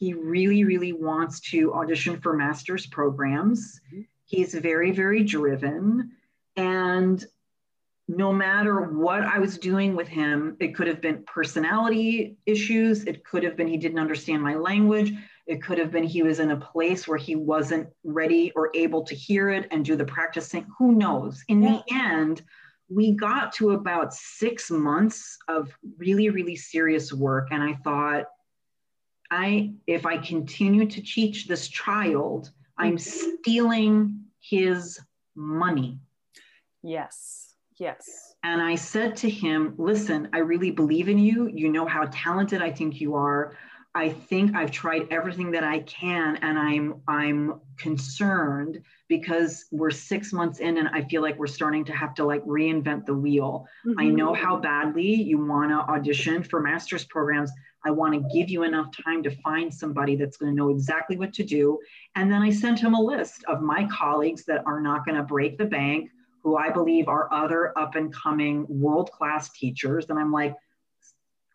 He really, really wants to audition for master's programs. Mm-hmm. He's very, very driven. And no matter what I was doing with him, it could have been personality issues, it could have been he didn't understand my language, it could have been he was in a place where he wasn't ready or able to hear it and do the practicing. Who knows? In yeah. the end, we got to about six months of really, really serious work. And I thought, I if I continue to teach this child, I'm mm-hmm. stealing his money. Yes. Yes. And I said to him, Listen, I really believe in you. You know how talented I think you are. I think I've tried everything that I can and I'm I'm concerned because we're 6 months in and I feel like we're starting to have to like reinvent the wheel. Mm-hmm. I know how badly you want to audition for master's programs. I want to give you enough time to find somebody that's going to know exactly what to do. And then I sent him a list of my colleagues that are not going to break the bank, who I believe are other up and coming world class teachers. And I'm like,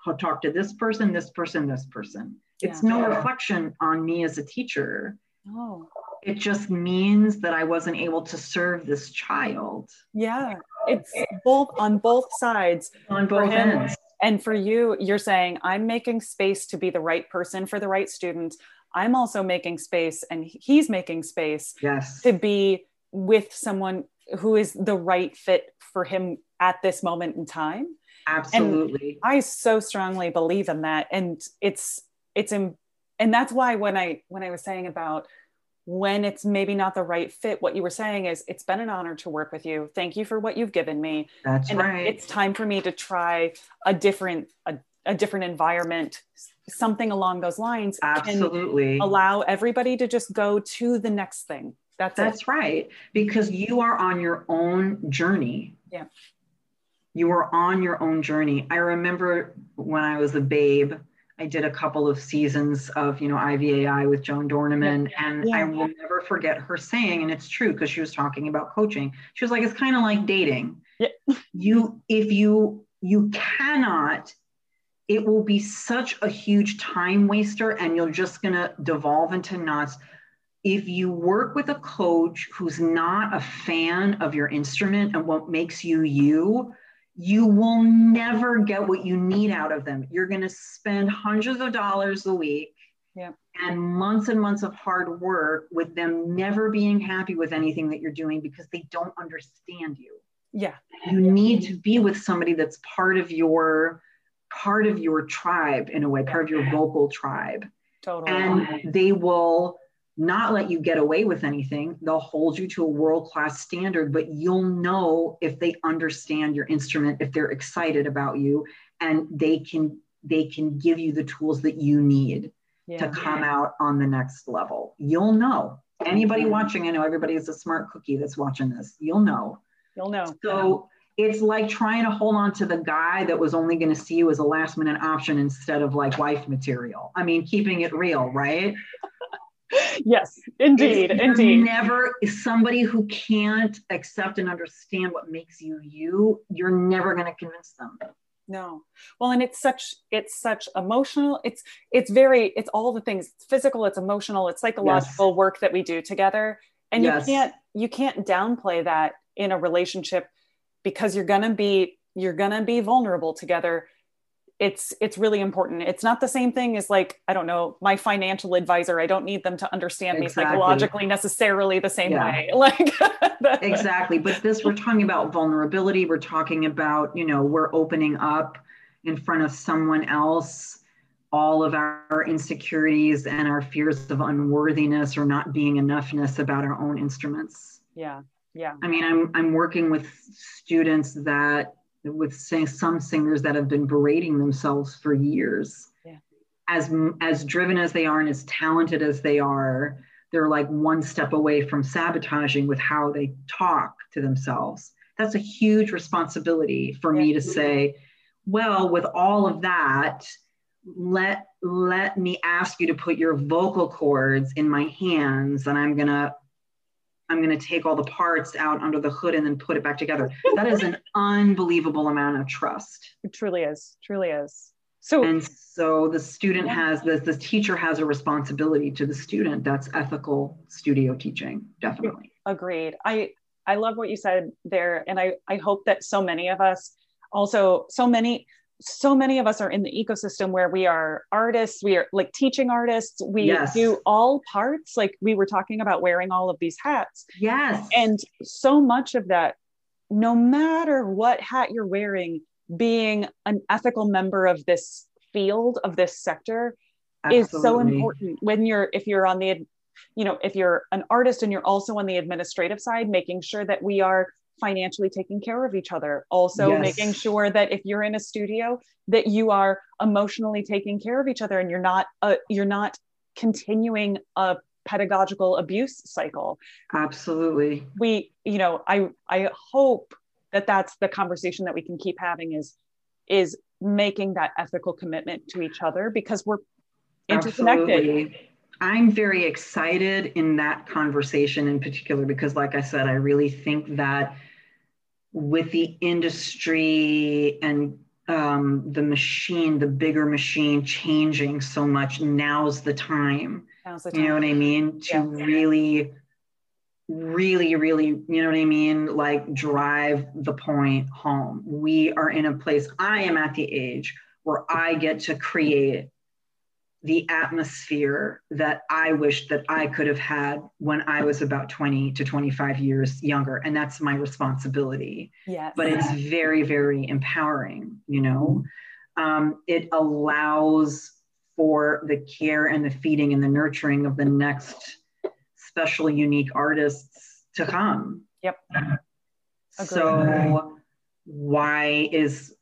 I'll talk to this person, this person, this person. It's yeah. no reflection on me as a teacher. Oh. It just means that I wasn't able to serve this child. Yeah. It's both on both sides. On both ends. And for you, you're saying, I'm making space to be the right person for the right student. I'm also making space, and he's making space yes. to be with someone who is the right fit for him at this moment in time. Absolutely. And I so strongly believe in that. And it's, it's, in, and that's why when I, when I was saying about when it's maybe not the right fit, what you were saying is it's been an honor to work with you. Thank you for what you've given me. That's and right. It's time for me to try a different, a, a different environment, something along those lines. Absolutely. allow everybody to just go to the next thing. That's That's it. right. Because you are on your own journey. Yeah you were on your own journey. I remember when I was a babe, I did a couple of seasons of, you know, IVAI with Joan Dornemann. Yeah. And yeah. I will never forget her saying, and it's true because she was talking about coaching. She was like, it's kind of like dating. Yeah. you, if you, you cannot, it will be such a huge time waster and you're just going to devolve into knots. If you work with a coach who's not a fan of your instrument and what makes you you, you will never get what you need out of them. You're going to spend hundreds of dollars a week yeah. and months and months of hard work with them never being happy with anything that you're doing because they don't understand you. Yeah. You need to be with somebody that's part of your part of your tribe in a way, part of your vocal tribe. Totally. And they will not let you get away with anything. They'll hold you to a world class standard, but you'll know if they understand your instrument, if they're excited about you, and they can they can give you the tools that you need yeah. to come out on the next level. You'll know. Anybody mm-hmm. watching, I know everybody is a smart cookie that's watching this. You'll know. You'll know. So it's like trying to hold on to the guy that was only going to see you as a last minute option instead of like wife material. I mean, keeping it real, right? Yes, indeed, it's, indeed. Never somebody who can't accept and understand what makes you you. You're never going to convince them. No. Well, and it's such it's such emotional. It's it's very it's all the things. It's physical. It's emotional. It's psychological yes. work that we do together, and yes. you can't you can't downplay that in a relationship because you're gonna be you're gonna be vulnerable together it's it's really important. It's not the same thing as like i don't know my financial advisor. I don't need them to understand exactly. me psychologically necessarily the same yeah. way. Like exactly. But this we're talking about vulnerability. We're talking about you know we're opening up in front of someone else all of our insecurities and our fears of unworthiness or not being enoughness about our own instruments. Yeah. Yeah. I mean i'm i'm working with students that with some singers that have been berating themselves for years. Yeah. As as driven as they are and as talented as they are, they're like one step away from sabotaging with how they talk to themselves. That's a huge responsibility for yeah. me to say, well, with all of that, let let me ask you to put your vocal cords in my hands and I'm going to I'm going to take all the parts out under the hood and then put it back together. That is an unbelievable amount of trust. It truly is. Truly is. So and so the student has the the teacher has a responsibility to the student. That's ethical studio teaching, definitely. Agreed. I I love what you said there, and I I hope that so many of us also so many so many of us are in the ecosystem where we are artists we are like teaching artists. We yes. do all parts. Like we were talking about wearing all of these hats. Yes. And so much of that no matter what hat you're wearing being an ethical member of this field of this sector Absolutely. is so important. When you're if you're on the you know if you're an artist and you're also on the administrative side making sure that we are financially taking care of each other also yes. making sure that if you're in a studio that you are emotionally taking care of each other and you're not uh, you're not continuing a pedagogical abuse cycle absolutely we you know i i hope that that's the conversation that we can keep having is is making that ethical commitment to each other because we're interconnected absolutely. I'm very excited in that conversation in particular because, like I said, I really think that with the industry and um, the machine, the bigger machine changing so much, now's the time. Now's the time. You know what I mean? To yeah. really, really, really, you know what I mean? Like drive the point home. We are in a place, I am at the age where I get to create the atmosphere that I wish that I could have had when I was about 20 to 25 years younger. And that's my responsibility. Yes. But it's very, very empowering, you know. Um, it allows for the care and the feeding and the nurturing of the next special, unique artists to come. Yep. Agreed. So, why is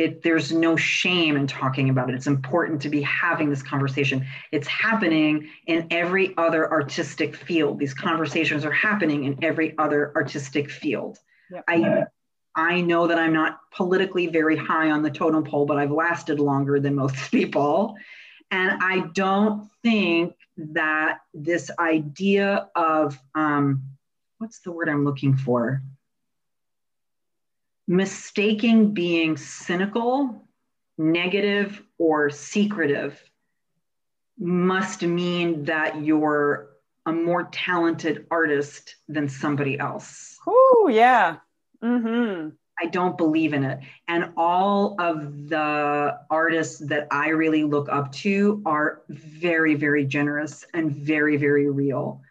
it, there's no shame in talking about it. It's important to be having this conversation. It's happening in every other artistic field. These conversations are happening in every other artistic field. Yep. I I know that I'm not politically very high on the totem pole, but I've lasted longer than most people. And I don't think that this idea of um, what's the word I'm looking for? Mistaking being cynical, negative, or secretive must mean that you're a more talented artist than somebody else. Oh, yeah. Mm-hmm. I don't believe in it. And all of the artists that I really look up to are very, very generous and very, very real.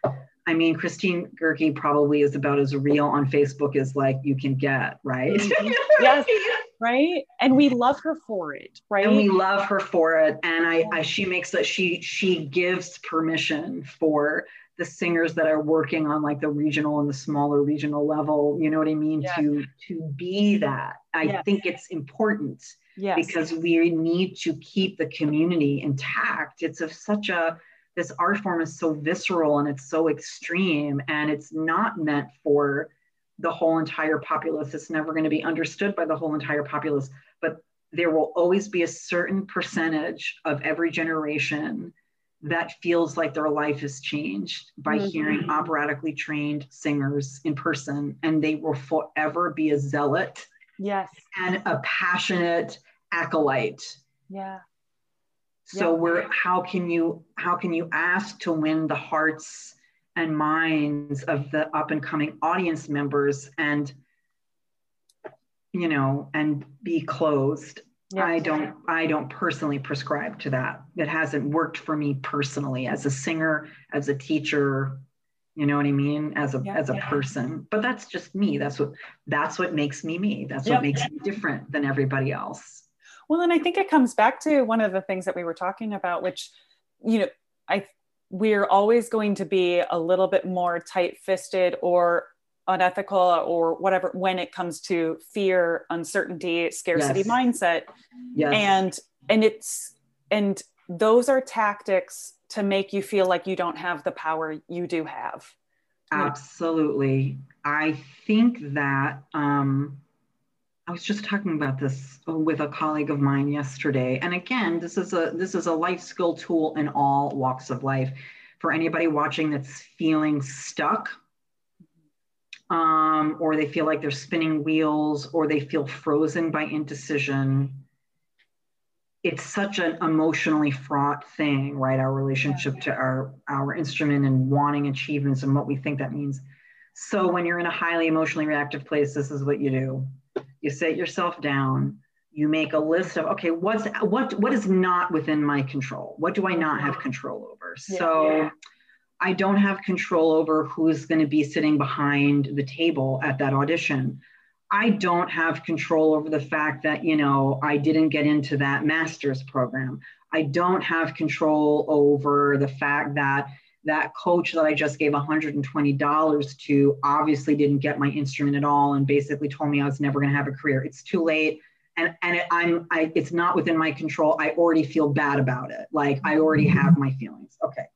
I mean, Christine Goerke probably is about as real on Facebook as like you can get, right? Mm-hmm. yes, right. And we love her for it, right? And we love her for it. And I, I she makes that she she gives permission for the singers that are working on like the regional and the smaller regional level, you know what I mean, yes. to to be that. I yes. think it's important yes. because we need to keep the community intact. It's of such a this art form is so visceral and it's so extreme and it's not meant for the whole entire populace. It's never going to be understood by the whole entire populace but there will always be a certain percentage of every generation that feels like their life is changed by mm-hmm. hearing operatically trained singers in person and they will forever be a zealot yes. and a passionate acolyte. Yeah so yeah. we're how can you how can you ask to win the hearts and minds of the up and coming audience members and you know and be closed? I don't i don't personally prescribe to that. It hasn't worked for me personally as a singer as a teacher you know what i mean? As a yeah, as a yeah. person. But that's just me. That's what that's what makes me me. That's what makes me different than everybody else well, and I think it comes back to one of the things that we were talking about, which, you know, I we're always going to be a little bit more tight-fisted or unethical or whatever when it comes to fear, uncertainty, scarcity yes. mindset. Yes. And and it's and those are tactics to make you feel like you don't have the power you do have. Absolutely. I think that um I was just talking about this with a colleague of mine yesterday. And again, this is a this is a life skill tool in all walks of life. For anybody watching that's feeling stuck, um, or they feel like they're spinning wheels, or they feel frozen by indecision. It's such an emotionally fraught thing, right? Our relationship to our our instrument and wanting achievements and what we think that means. So when you're in a highly emotionally reactive place, this is what you do you sit yourself down you make a list of okay what's what what is not within my control what do i not have control over yeah, so yeah. i don't have control over who's going to be sitting behind the table at that audition I don't have control over the fact that, you know, I didn't get into that master's program. I don't have control over the fact that that coach that I just gave $120 to obviously didn't get my instrument at all and basically told me I was never going to have a career. It's too late. And, and it, I'm I, it's not within my control. I already feel bad about it. Like I already have my feelings. Okay.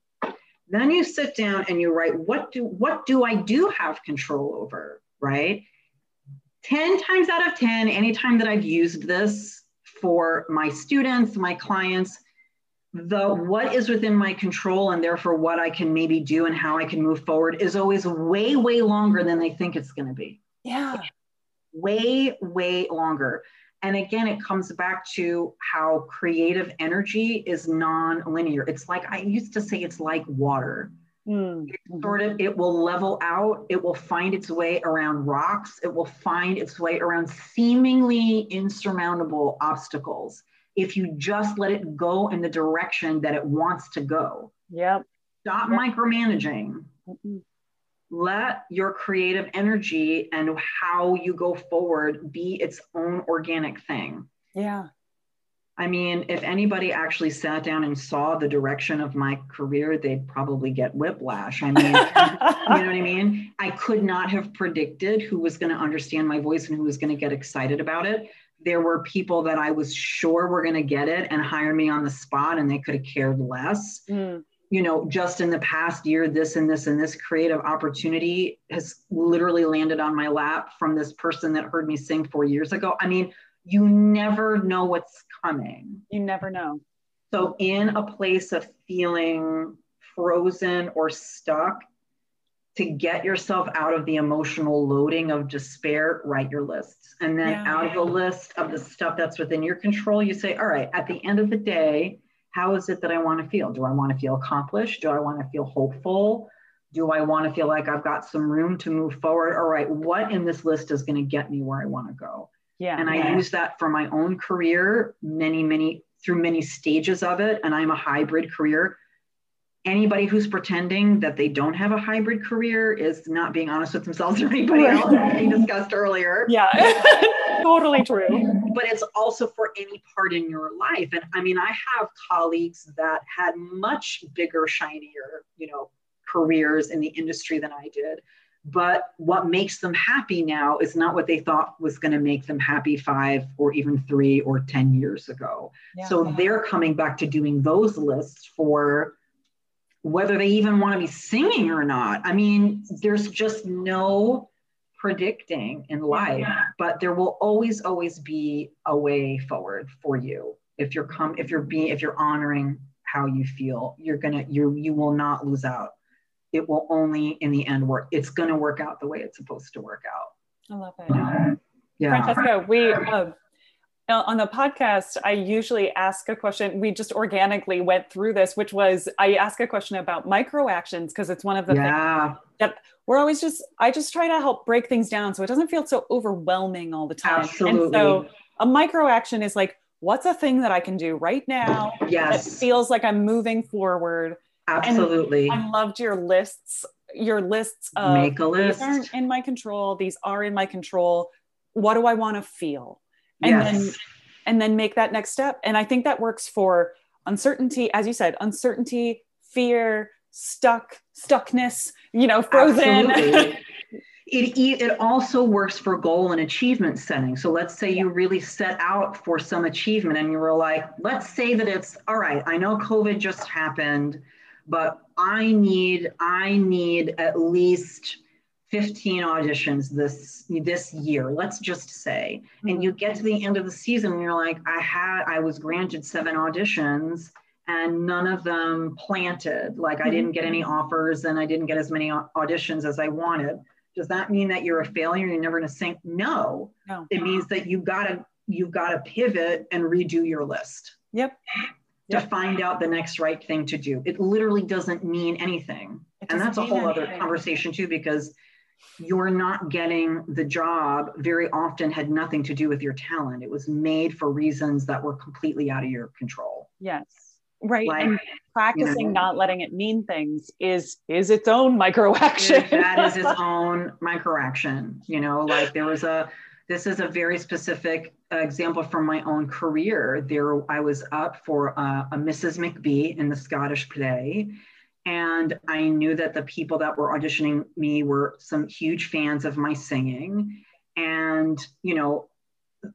Then you sit down and you write what do what do I do have control over, right? 10 times out of 10, anytime that I've used this for my students, my clients, the what is within my control and therefore what I can maybe do and how I can move forward is always way, way longer than they think it's going to be. Yeah. Way, way longer. And again, it comes back to how creative energy is non-linear. It's like I used to say it's like water. Mm-hmm. Sort of, it will level out, it will find its way around rocks, it will find its way around seemingly insurmountable obstacles if you just let it go in the direction that it wants to go. Yep. Stop yep. micromanaging. Mm-hmm. Let your creative energy and how you go forward be its own organic thing. Yeah. I mean, if anybody actually sat down and saw the direction of my career, they'd probably get whiplash. I mean, you know what I mean? I could not have predicted who was going to understand my voice and who was going to get excited about it there were people that I was sure were going to get it and hire me on the spot, and they could have cared less. Mm. You know, just in the past year, this and this and this creative opportunity has literally landed on my lap from this person that heard me sing four years ago. I mean, you never know what's coming. You never know. So, in a place of feeling frozen or stuck, to get yourself out of the emotional loading of despair, write your lists. And then yeah. out of the list of the stuff that's within your control, you say, all right, at the end of the day, how is it that I want to feel? Do I want to feel accomplished? Do I want to feel hopeful? Do I want to feel like I've got some room to move forward? All right, what in this list is going to get me where I want to go? Yeah. And I yeah. use that for my own career, many, many through many stages of it. And I'm a hybrid career anybody who's pretending that they don't have a hybrid career is not being honest with themselves or anybody else we discussed earlier. Yeah. Totally true. But it's also for any part in your life. And i mean i have colleagues that had much bigger shinier you know careers in the industry than i did. But what makes them happy now is not what they thought was going to make them happy five or even three or ten years ago. Yeah. so they're coming back to doing those lists for whether they even want to be singing or not. I mean, there's just no predicting in life, yeah. but there will always, always be a way forward for you. If you're come, if you're being, if you're honoring how you feel, you're gonna, you you will not lose out. It will only, in the end, work. It's gonna work out the way it's supposed to work out. I love it. Yeah. Francesca, we uh, on the podcast, I usually ask a question. We just organically went through this, which was I ask a question about micro actions because it's one of the yeah. things that we're always just, I just try to help break things down so it doesn't feel so overwhelming all the time. Absolutely. And so a micro action is like, what's a thing that I can do right now yes. that feels like I'm moving forward? Absolutely. And I loved your lists, your lists of make a list. These aren't in my control. These are in my control. What do I want to feel? And yes. then and then make that next step. And i think that works for uncertainty as you said uncertainty fear stuck stuckness you know frozen. It, it also works for goal and achievement setting. So let's say you really set out for some achievement and you were like let's say that it's all right i know covid just happened but i need i need at least 15 auditions this this year let's just say mm-hmm. and you get to the end of the season and you're like i had i was granted seven auditions and none of them planted like mm-hmm. i didn't get any mm-hmm. offers and i didn't get as many auditions as i wanted does that mean that you're a failure you're never going to sink no no it means that you got to you got to pivot and redo your list yep to yep. find out the next right thing to do it literally doesn't mean anything and that's a whole anything. other conversation too because you're not getting the job very often had nothing to do with your talent. It was made for reasons that were completely out of your control. Yes. Right. Like, and practicing you know, not letting it mean things is is its own micro action. that is its own micro action. You know, like there was a this is a very specific example from my own career. There, I was up for a, a Mrs. McBee in the Scottish play, and I knew that the people that were auditioning me were some huge fans of my singing, and you know,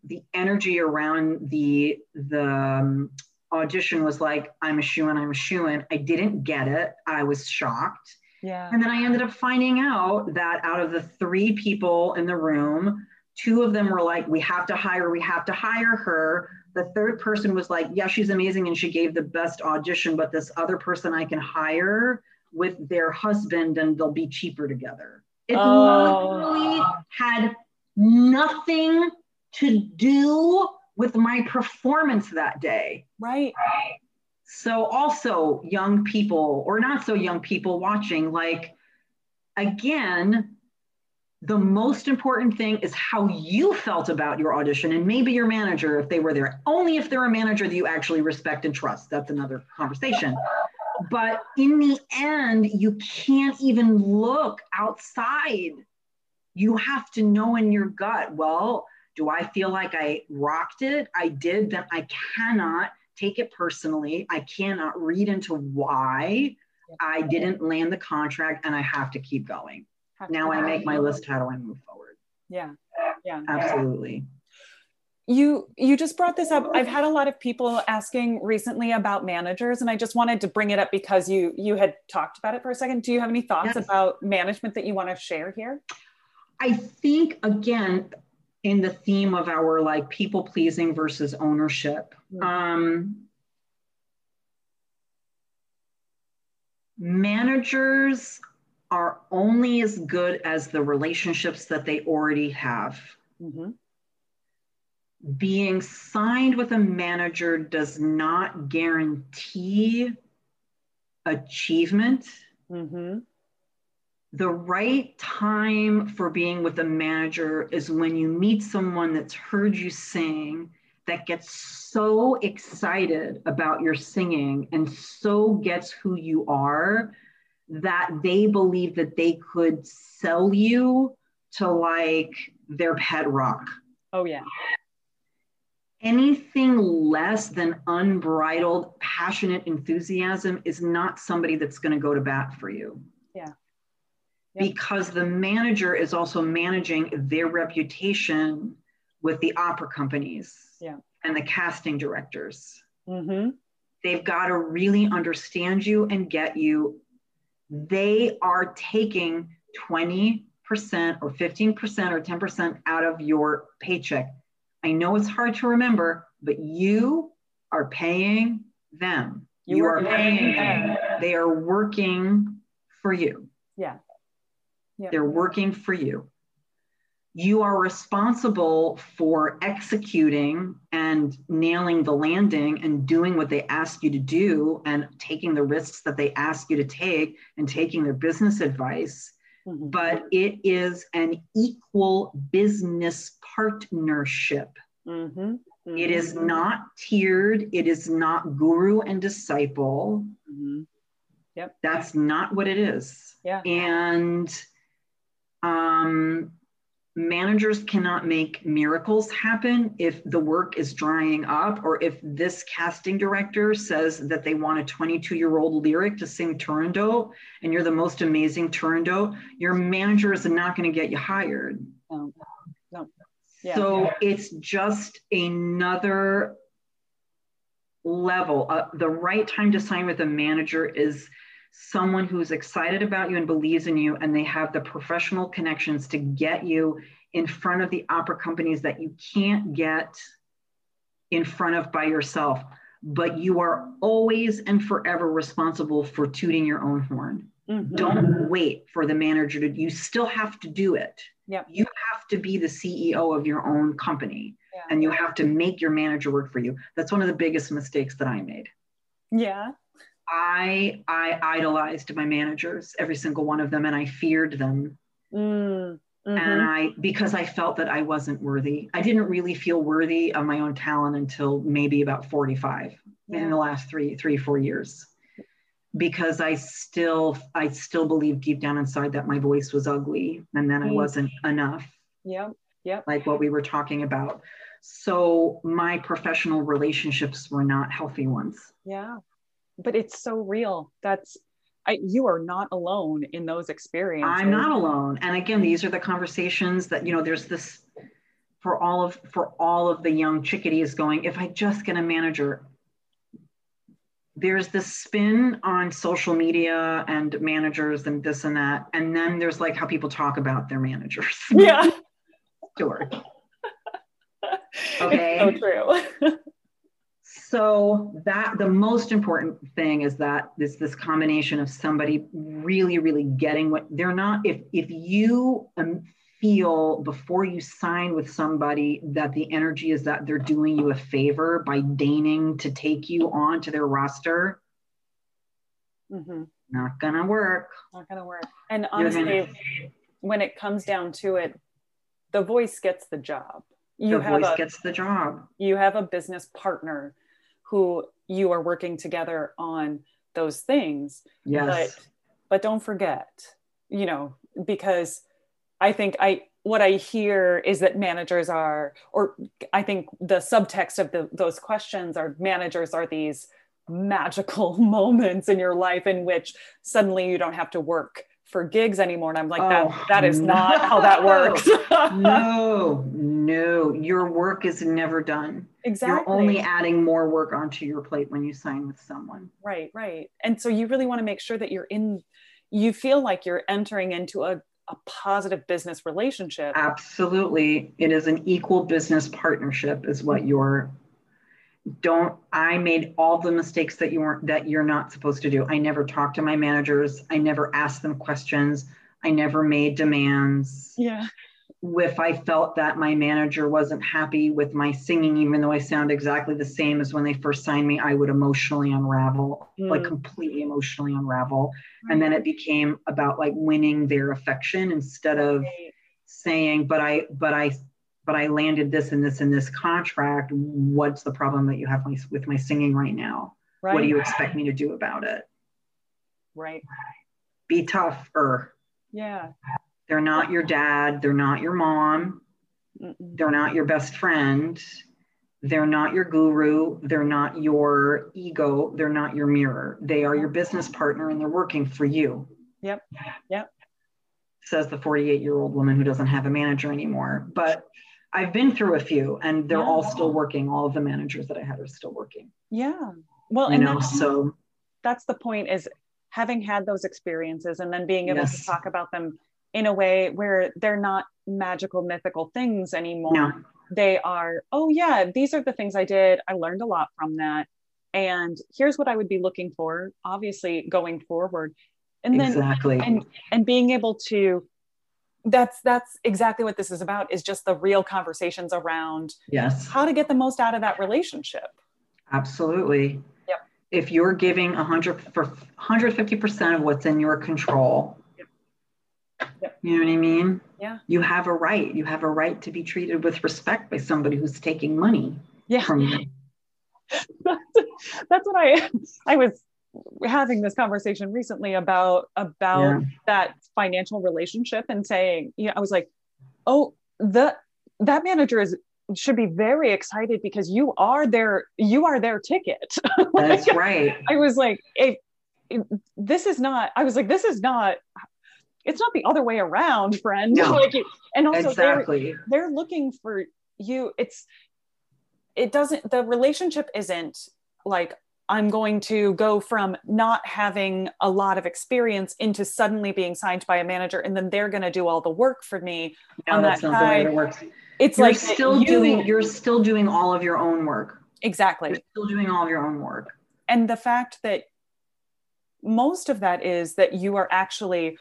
the energy around the the um, audition was like, "I'm a shoo in, I'm a shoo in." I didn't get it. I was shocked. Yeah. And then I ended up finding out that out of the three people in the room, two of them were like, we have to hire, we have to hire her. The third person was like, yeah, she's amazing and she gave the best audition, but this other person I can hire with their husband and they'll be cheaper together. It Oh. literally had nothing to do with my performance that day. Right. So, also, young people or not so young people watching, like, again, the most important thing is how you felt about your audition and maybe your manager if they were there. Only if they're a manager that you actually respect and trust. That's another conversation. But in the end, you can't even look outside. You have to know in your gut, well, do I feel like I rocked it? I did, then I cannot take it personally. I cannot read into why I didn't land the contract and I have to keep going. Now I make my list. How do I move forward? Yeah. Yeah. Absolutely. You you just brought this up. I've had a lot of people asking recently about managers, and I just wanted to bring it up because you you had talked about it for a second. Do you have any thoughts Yes. about management that you want to share here? I think, again, in the theme of our like people pleasing versus ownership, Mhm. um, managers are only as good as the relationships that they already have. Mhm. being signed with a manager does not guarantee achievement. Mhm. The right time for being with a manager is when you meet someone that's heard you sing, that gets so excited about your singing and so gets who you are that they believe that they could sell you to like their pet rock. Oh yeah. anything less than unbridled passionate enthusiasm is not somebody that's going to go to bat for you Yeah. Yep. because the manager is also managing their reputation with the opera companies Yeah. and the casting directors Mm-hmm. they've got to really understand you and get you they are taking 20% or 15% or 10% out of your paycheck I know it's hard to remember, but you are paying them. You You, are paying them. They are working for you. Yeah. Yeah. They're working for you. You are responsible for executing and nailing the landing and doing what they ask you to do and taking the risks that they ask you to take and taking their business advice Mhm. but it is an equal business partnership. Mhm. It is not tiered, it is not guru and disciple. Mhm. That's not what it is. Yeah. And um, managers cannot make miracles happen if the work is drying up or if this casting director says that they want a 22 year old lyric to sing Turandot and you're the most amazing Turandot, your manager is not going to get you hired. No. No. Yeah. So it's just another level. Uh, the right time to sign with a manager is someone who's excited about you and believes in you, and they have the professional connections to get you in front of the opera companies that you can't get in front of by yourself. But you are always and forever responsible for tooting your own horn. Mhm. Don't wait for the manager to, you still have to do it. Yep. You have to be the CEO of your own company Yeah. and you have to make your manager work for you. That's one of the biggest mistakes that I made. Yeah. I I idolized my managers, every single one of them, and I feared them. Mm. And Mhm. I because I felt that I wasn't worthy. I didn't really feel worthy of my own talent until maybe about 45 in the last three, three, four years. Because I still I still believed deep down inside that my voice was ugly and then I Mm. wasn't enough. Yep. Yep. like what we were talking about. So my professional relationships were not healthy ones. Yeah. But it's so real. That's I, you are not alone in those experiences. I'm not alone. And again, these are the conversations that, you know, there's this for all of for all of the young chickadees going, if I just get a manager, there's this spin on social media and managers and this and that. And then there's like how people talk about their managers. Yeah. Sure. It's so true. So that the most important thing is that this this combination of somebody really really getting what they're not if if you um, feel before you sign with somebody that the energy is that they're doing you a favor by deigning to take you on to their roster mm-hmm. not gonna work Not gonna work. And honestly, gonna- when it comes down to it, the voice gets the job. You the have voice a gets the job you have a business partner who you are working together on those things. yes But but don't forget, you know, because I think I what I hear is that managers are, or I think the subtext of the, those questions are managers are these magical moments in your life in which suddenly you don't have to work for gigs anymore. And I'm like, Oh, that that is not how that works. no no your work is never done exactly. you're only adding more work onto your plate when you sign with someone Right, right. And so you really want to make sure that you're in, you feel like you're entering into a, a positive business relationship. Absolutely. It is an equal business partnership is what you're don't I made all the mistakes that you weren't that you're not supposed to do. I never talked to my managers. I never asked them questions. I never made demands. Yeah. If I felt that my manager wasn't happy with my singing, even though I sound exactly the same as when they first signed me, I would emotionally unravel, like Mm. completely emotionally unravel. And then it became about like winning their affection instead of Right. saying, but I, but I, but I landed this and this and this contract. What's the problem that you have with my singing right now? Right. What do you expect me to do about it? Right. Be tougher. Yeah. They're not your dad. They're not your mom. Mm-mm. They're not your best friend. They're not your guru. They're not your ego. They're not your mirror. They are your business partner and they're working for you. Yep. Yep. Says the 48 year old woman who doesn't have a manager anymore. But I've been through a few and they're all still working. All of the managers that I had are still working. Yeah. Well, You and know, that's, so that's the point is having had those experiences and then being able Yes. to talk about them in a way where they're not magical, mythical things anymore. no, they are oh yeah these are the things i did i learned a lot from that and here's what i would be looking for obviously going forward and then exactly. and and being able to that's that's exactly what this is about is just the real conversations around yes. how to get the most out of that relationship Absolutely. Yep. If you're giving 100 for 150% of what's in your control, Yep. you know what I mean? Yeah. You have a right. You have a right to be treated with respect by somebody who's taking money yeah from you. that's what i i was having this conversation recently about about Yeah. that financial relationship and saying yeah i was like oh the that manager is should be very excited because you are their you are their ticket That's right. i was like if, if- this is not i was like this is not it's not the other way around friend No. like you, and also they're exactly. they're looking for you it's it doesn't the relationship isn't like i'm going to go from not having a lot of experience into suddenly being signed by a manager and then they're going to do all the work for me No, on that's that not the way side, it works. it's You're like still you- doing you're still doing all of your own work. exactly You're still doing all of your own work. and the fact that most of that is that you are actually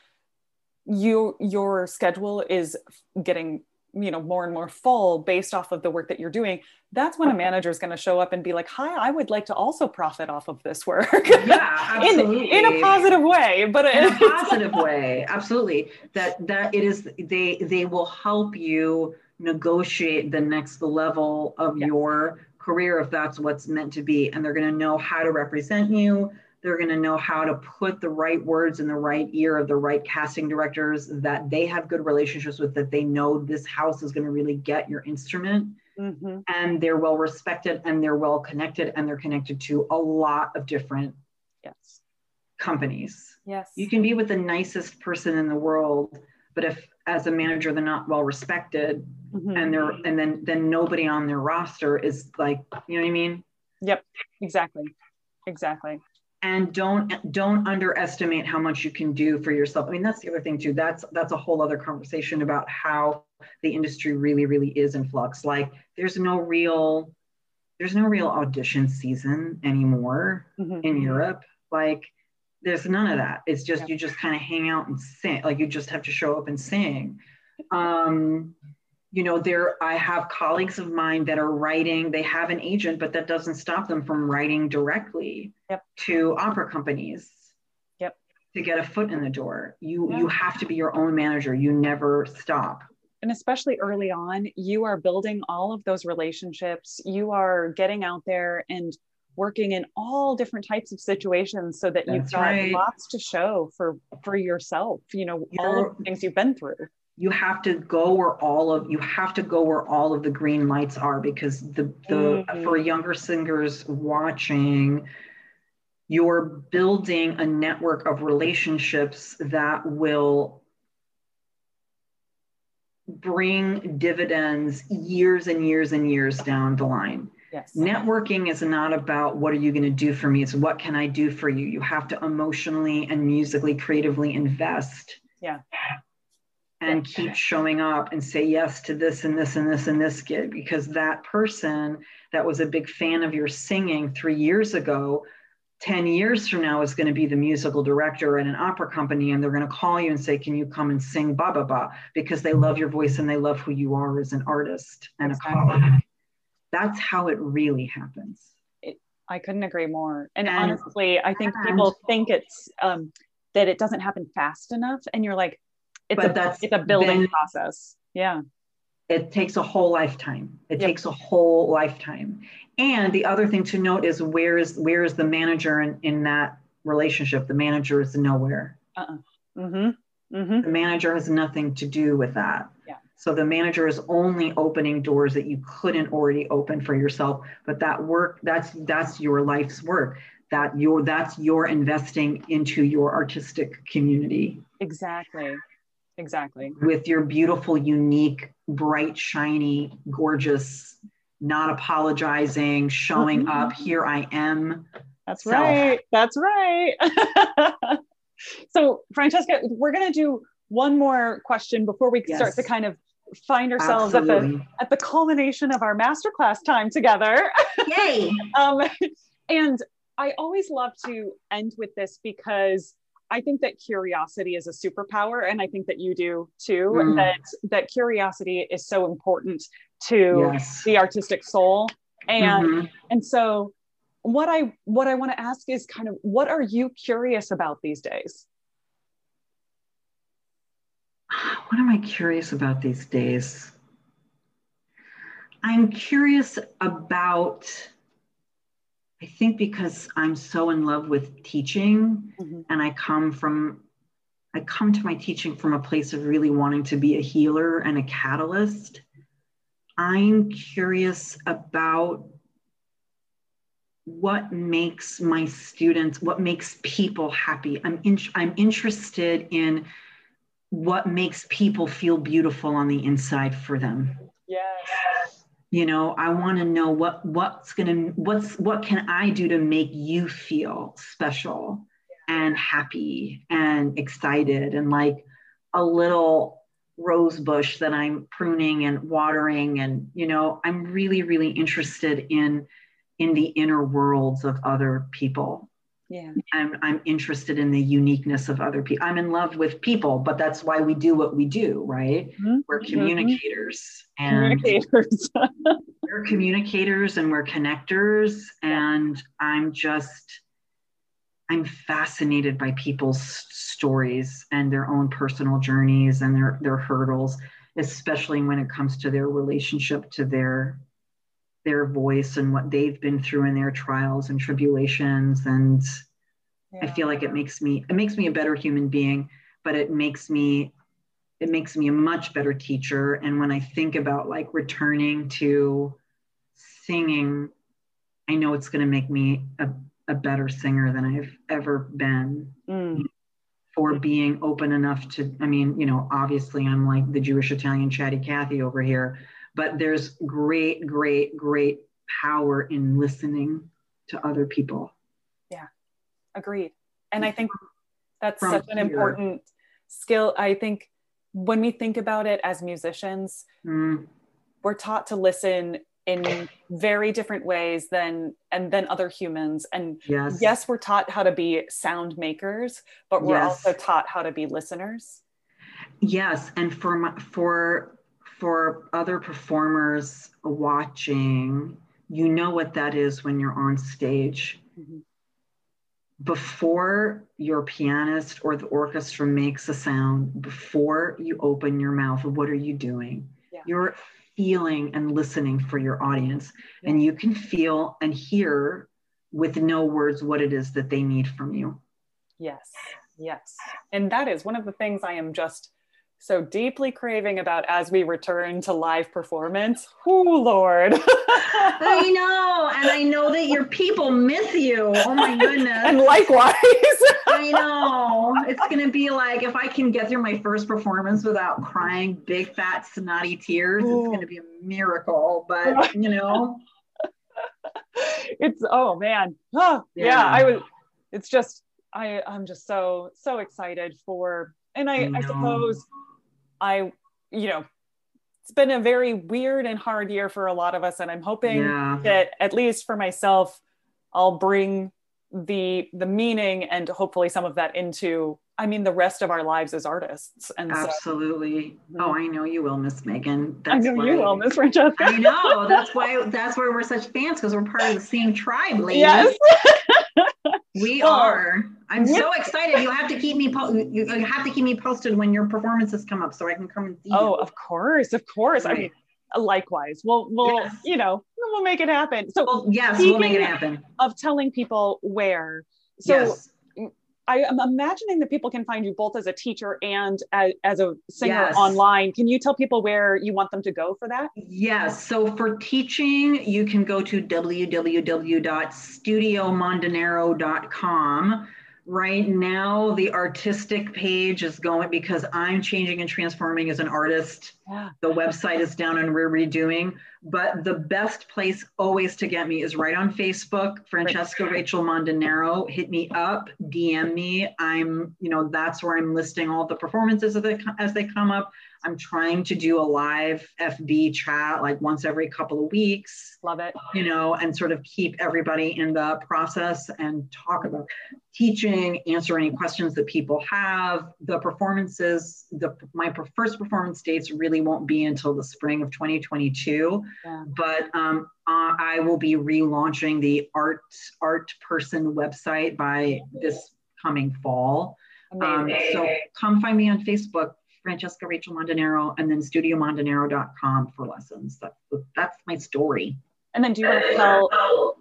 you your schedule is getting you know more and more full based off of the work that you're doing that's when a manager is going to show up and be like hi i would like to also profit off of this work. Yeah, in, in a positive way but in a positive way absolutely. That that it is they they will help you negotiate the next level of Yes. your career if that's what's meant to be and they're going to know how to represent you they're going to know how to put the right words in the right ear of the right casting directors that they have good relationships with, that they know this house is going to really get your instrument. Mm-hmm. And they're well respected and they're well connected and they're connected to a lot of different yes. companies. Yes. You can be with the nicest person in the world, but if as a manager they're not well respected mm-hmm. and they're and then then nobody on their roster is like, you know what I mean? Yep. Exactly. Exactly and don't don't underestimate how much you can do for yourself. I mean that's the other thing too. That's that's a whole other conversation about how the industry really really is in flux. Like there's no real there's no real audition season anymore mm-hmm. in europe. Like there's none of that. It's just yeah. you just kind of hang out and sing. Like you just have to show up and sing. Um you know there i have colleagues of mine that are writing they have an agent but that doesn't stop them from writing directly yep. to opera companies. Yep. To get a foot in the door. You yeah. you have to be your own manager. You never stop. And especially early on you are building all of those relationships. You are getting out there and working in all different types of situations so that That's you've got right. lots to show for for yourself you know You're, all of the things you've been through you have to go where all of you have to go where all of the green lights are because the the mm-hmm. for younger singers watching you're building a network of relationships that will bring dividends years and years and years down the line. Yes. Networking is not about what are you going to do for me? It's what can I do for you? You have to emotionally and musically, creatively invest. Yeah and keep showing up and say yes to this and this and this and this gig because that person that was a big fan of your singing three years ago 10 years from now is going to be the musical director at an opera company and they're going to call you and say can you come and sing? Ba ba ba because they love your voice and they love who you are as an artist and exactly. a colleague. That's how it really happens. It, i couldn't agree more. And, and honestly i think people think it's um, that it doesn't happen fast enough and you're like it's but a that's it's a building been, process. Yeah. It takes a whole lifetime. It yep. takes a whole lifetime. And the other thing to note is where is where is the manager in, in that relationship? The manager is nowhere. Uh-uh. mm-hmm. Mm-hmm. the manager has nothing to do with that. Yeah. so the manager is only opening doors that you couldn't already open for yourself. But that work that's that's your life's work. That your that's your investing into your artistic community. Exactly Exactly. With your beautiful, unique, bright, shiny, gorgeous, not apologizing, showing mm-hmm. up, here I am. That's self. right. That's right. so, Francesca, we're going to do one more question before we yes. start to kind of find ourselves at the at the culmination of our masterclass time together. Yay! um, and I always love to end with this because I think that curiosity is a superpower, and I think that you do too. Mm. That that curiosity is so important to yes. the artistic soul, and mm-hmm. and so what I what I want to ask is kind of what are you curious about these days? What am I curious about these days? I'm curious about I think because I'm so in love with teaching mm-hmm. and I come from I come to my teaching from a place of really wanting to be a healer and a catalyst. I'm curious about what makes my students, what makes people happy. I'm in, I'm interested in what makes people feel beautiful on the inside for them. Yes you know i want to know what what's going to what's what can i do to make you feel special and happy and excited and like a little rose bush that i'm pruning and watering and you know i'm really really interested in in the inner worlds of other people yeah i'm i'm interested in the uniqueness of other people i'm in love with people but that's why we do what we do right mm-hmm. we're mm-hmm. communicators and communicators we're communicators and we're connectors and i'm just i'm fascinated by people's stories and their own personal journeys and their their hurdles especially when it comes to their relationship to their their voice and what they've been through in their trials and tribulations and yeah. i feel like it makes me it makes me a better human being but it makes me it makes me a much better teacher and when i think about like returning to singing i know it's going to make me a, a better singer than i've ever been mm. for being open enough to i mean you know obviously i'm like the jewish italian chatty cathy over here but there's great great great power in listening to other people yeah agreed and i think that's From such an here. important skill i think when we think about it as musicians, mm. we're taught to listen in very different ways than and then other humans and yes. yes we're taught how to be sound makers but we're yes. also taught how to be listeners yes and for my, for for other performers watching you know what that is when you're on stage mm-hmm before your pianist or the orchestra makes a sound, before you open your mouth, what are you doing? Yeah. You're feeling and listening for your audience, yeah. and you can feel and hear with no words what it is that they need from you. Yes, yes. And that is one of the things I am just so deeply craving about as we return to live performance. Oh Lord. I know. And I know that your people miss you. Oh my goodness. and likewise. I know. It's going to be like if I can get through my first performance without crying big, fat, snotty tears, Ooh. it's going to be a miracle. But, you know, it's, oh man. Oh, yeah. yeah. I was, it's just, I, I'm just so, so excited for, and I, I, I suppose I, you know, it's been a very weird and hard year for a lot of us. And I'm hoping yeah. that at least for myself, I'll bring the the meaning and hopefully some of that into I mean the rest of our lives as artists. And absolutely. So, oh, I know you will, Miss Megan. That's I know why, you will, Miss Francesca. I know. That's why that's why we're such fans because we're part of the same tribe, ladies. Yes. we well, are. I'm so excited. You have to keep me po- you have to keep me posted when your performances come up so I can come and see. Oh, you. of course, of course. Right. I mean, likewise. We'll we'll yes. you know we'll make it happen. So well, yes, we'll make it happen. Of telling people where. So yes. I am imagining that people can find you both as a teacher and as, as a singer yes. online. Can you tell people where you want them to go for that? Yes. So for teaching, you can go to www.studiomondanaro.com right now the artistic page is going because i'm changing and transforming as an artist. Yeah. the website is down and we're redoing but the best place always to get me is right on facebook. Francesca rachel mondanaro hit me up dm me. I'm you know that's where i'm listing all the performances as they, as they come up I'm trying to do a live FB chat like once every couple of weeks. Love it. You know, and sort of keep everybody in the process and talk about teaching, answer any questions that people have. The performances, the my first performance dates really won't be until the spring of 2022. Yeah. But um, uh, I will be relaunching the art art person website by this coming fall. Um, so come find me on Facebook Francesca Rachel Mondanaro, and then studiomondanaro.com for lessons. That, that's my story. And then do you want to spell,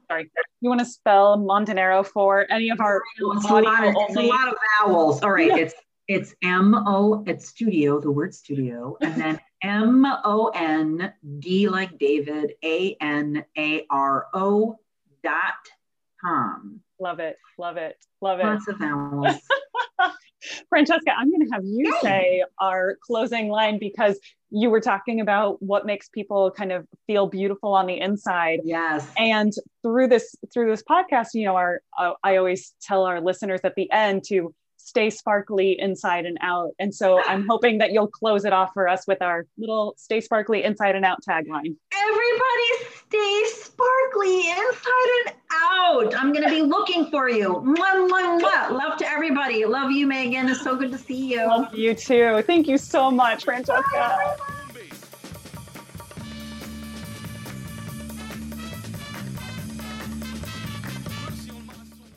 sorry, you want to spell Mondanaro for any of our it's a, lot of, it's a lot of vowels. All right, yeah. it's it's M O, it's studio, the word studio, and then M O N D like David, A N A R O dot com. Love it, love it, love it. Lots of vowels. Francesca, I'm going to have you say our closing line because you were talking about what makes people kind of feel beautiful on the inside. Yes. And through this through this podcast, you know, our uh, I always tell our listeners at the end to stay sparkly inside and out. And so I'm hoping that you'll close it off for us with our little stay sparkly inside and out tagline. Everybody stay sparkly inside and out. I'm going to be looking for you. Mwah, mwah, mwah. Love to everybody. Love you, Megan. It's so good to see you. Love you too. Thank you so much, Francesca. Bye.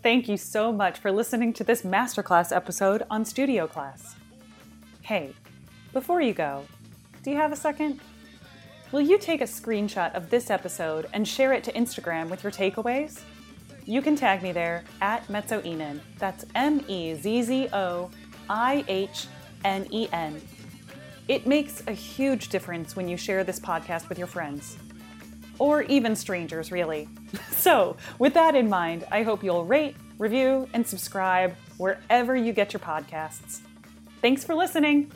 Thank you so much for listening to this masterclass episode on Studio Class. Hey, before you go, do you have a second? Will you take a screenshot of this episode and share it to Instagram with your takeaways? you can tag me there at Mezzoihnen. That's M E Z Z O I H N E N. It makes a huge difference when you share this podcast with your friends or even strangers, really. so, with that in mind, I hope you'll rate, review, and subscribe wherever you get your podcasts. Thanks for listening.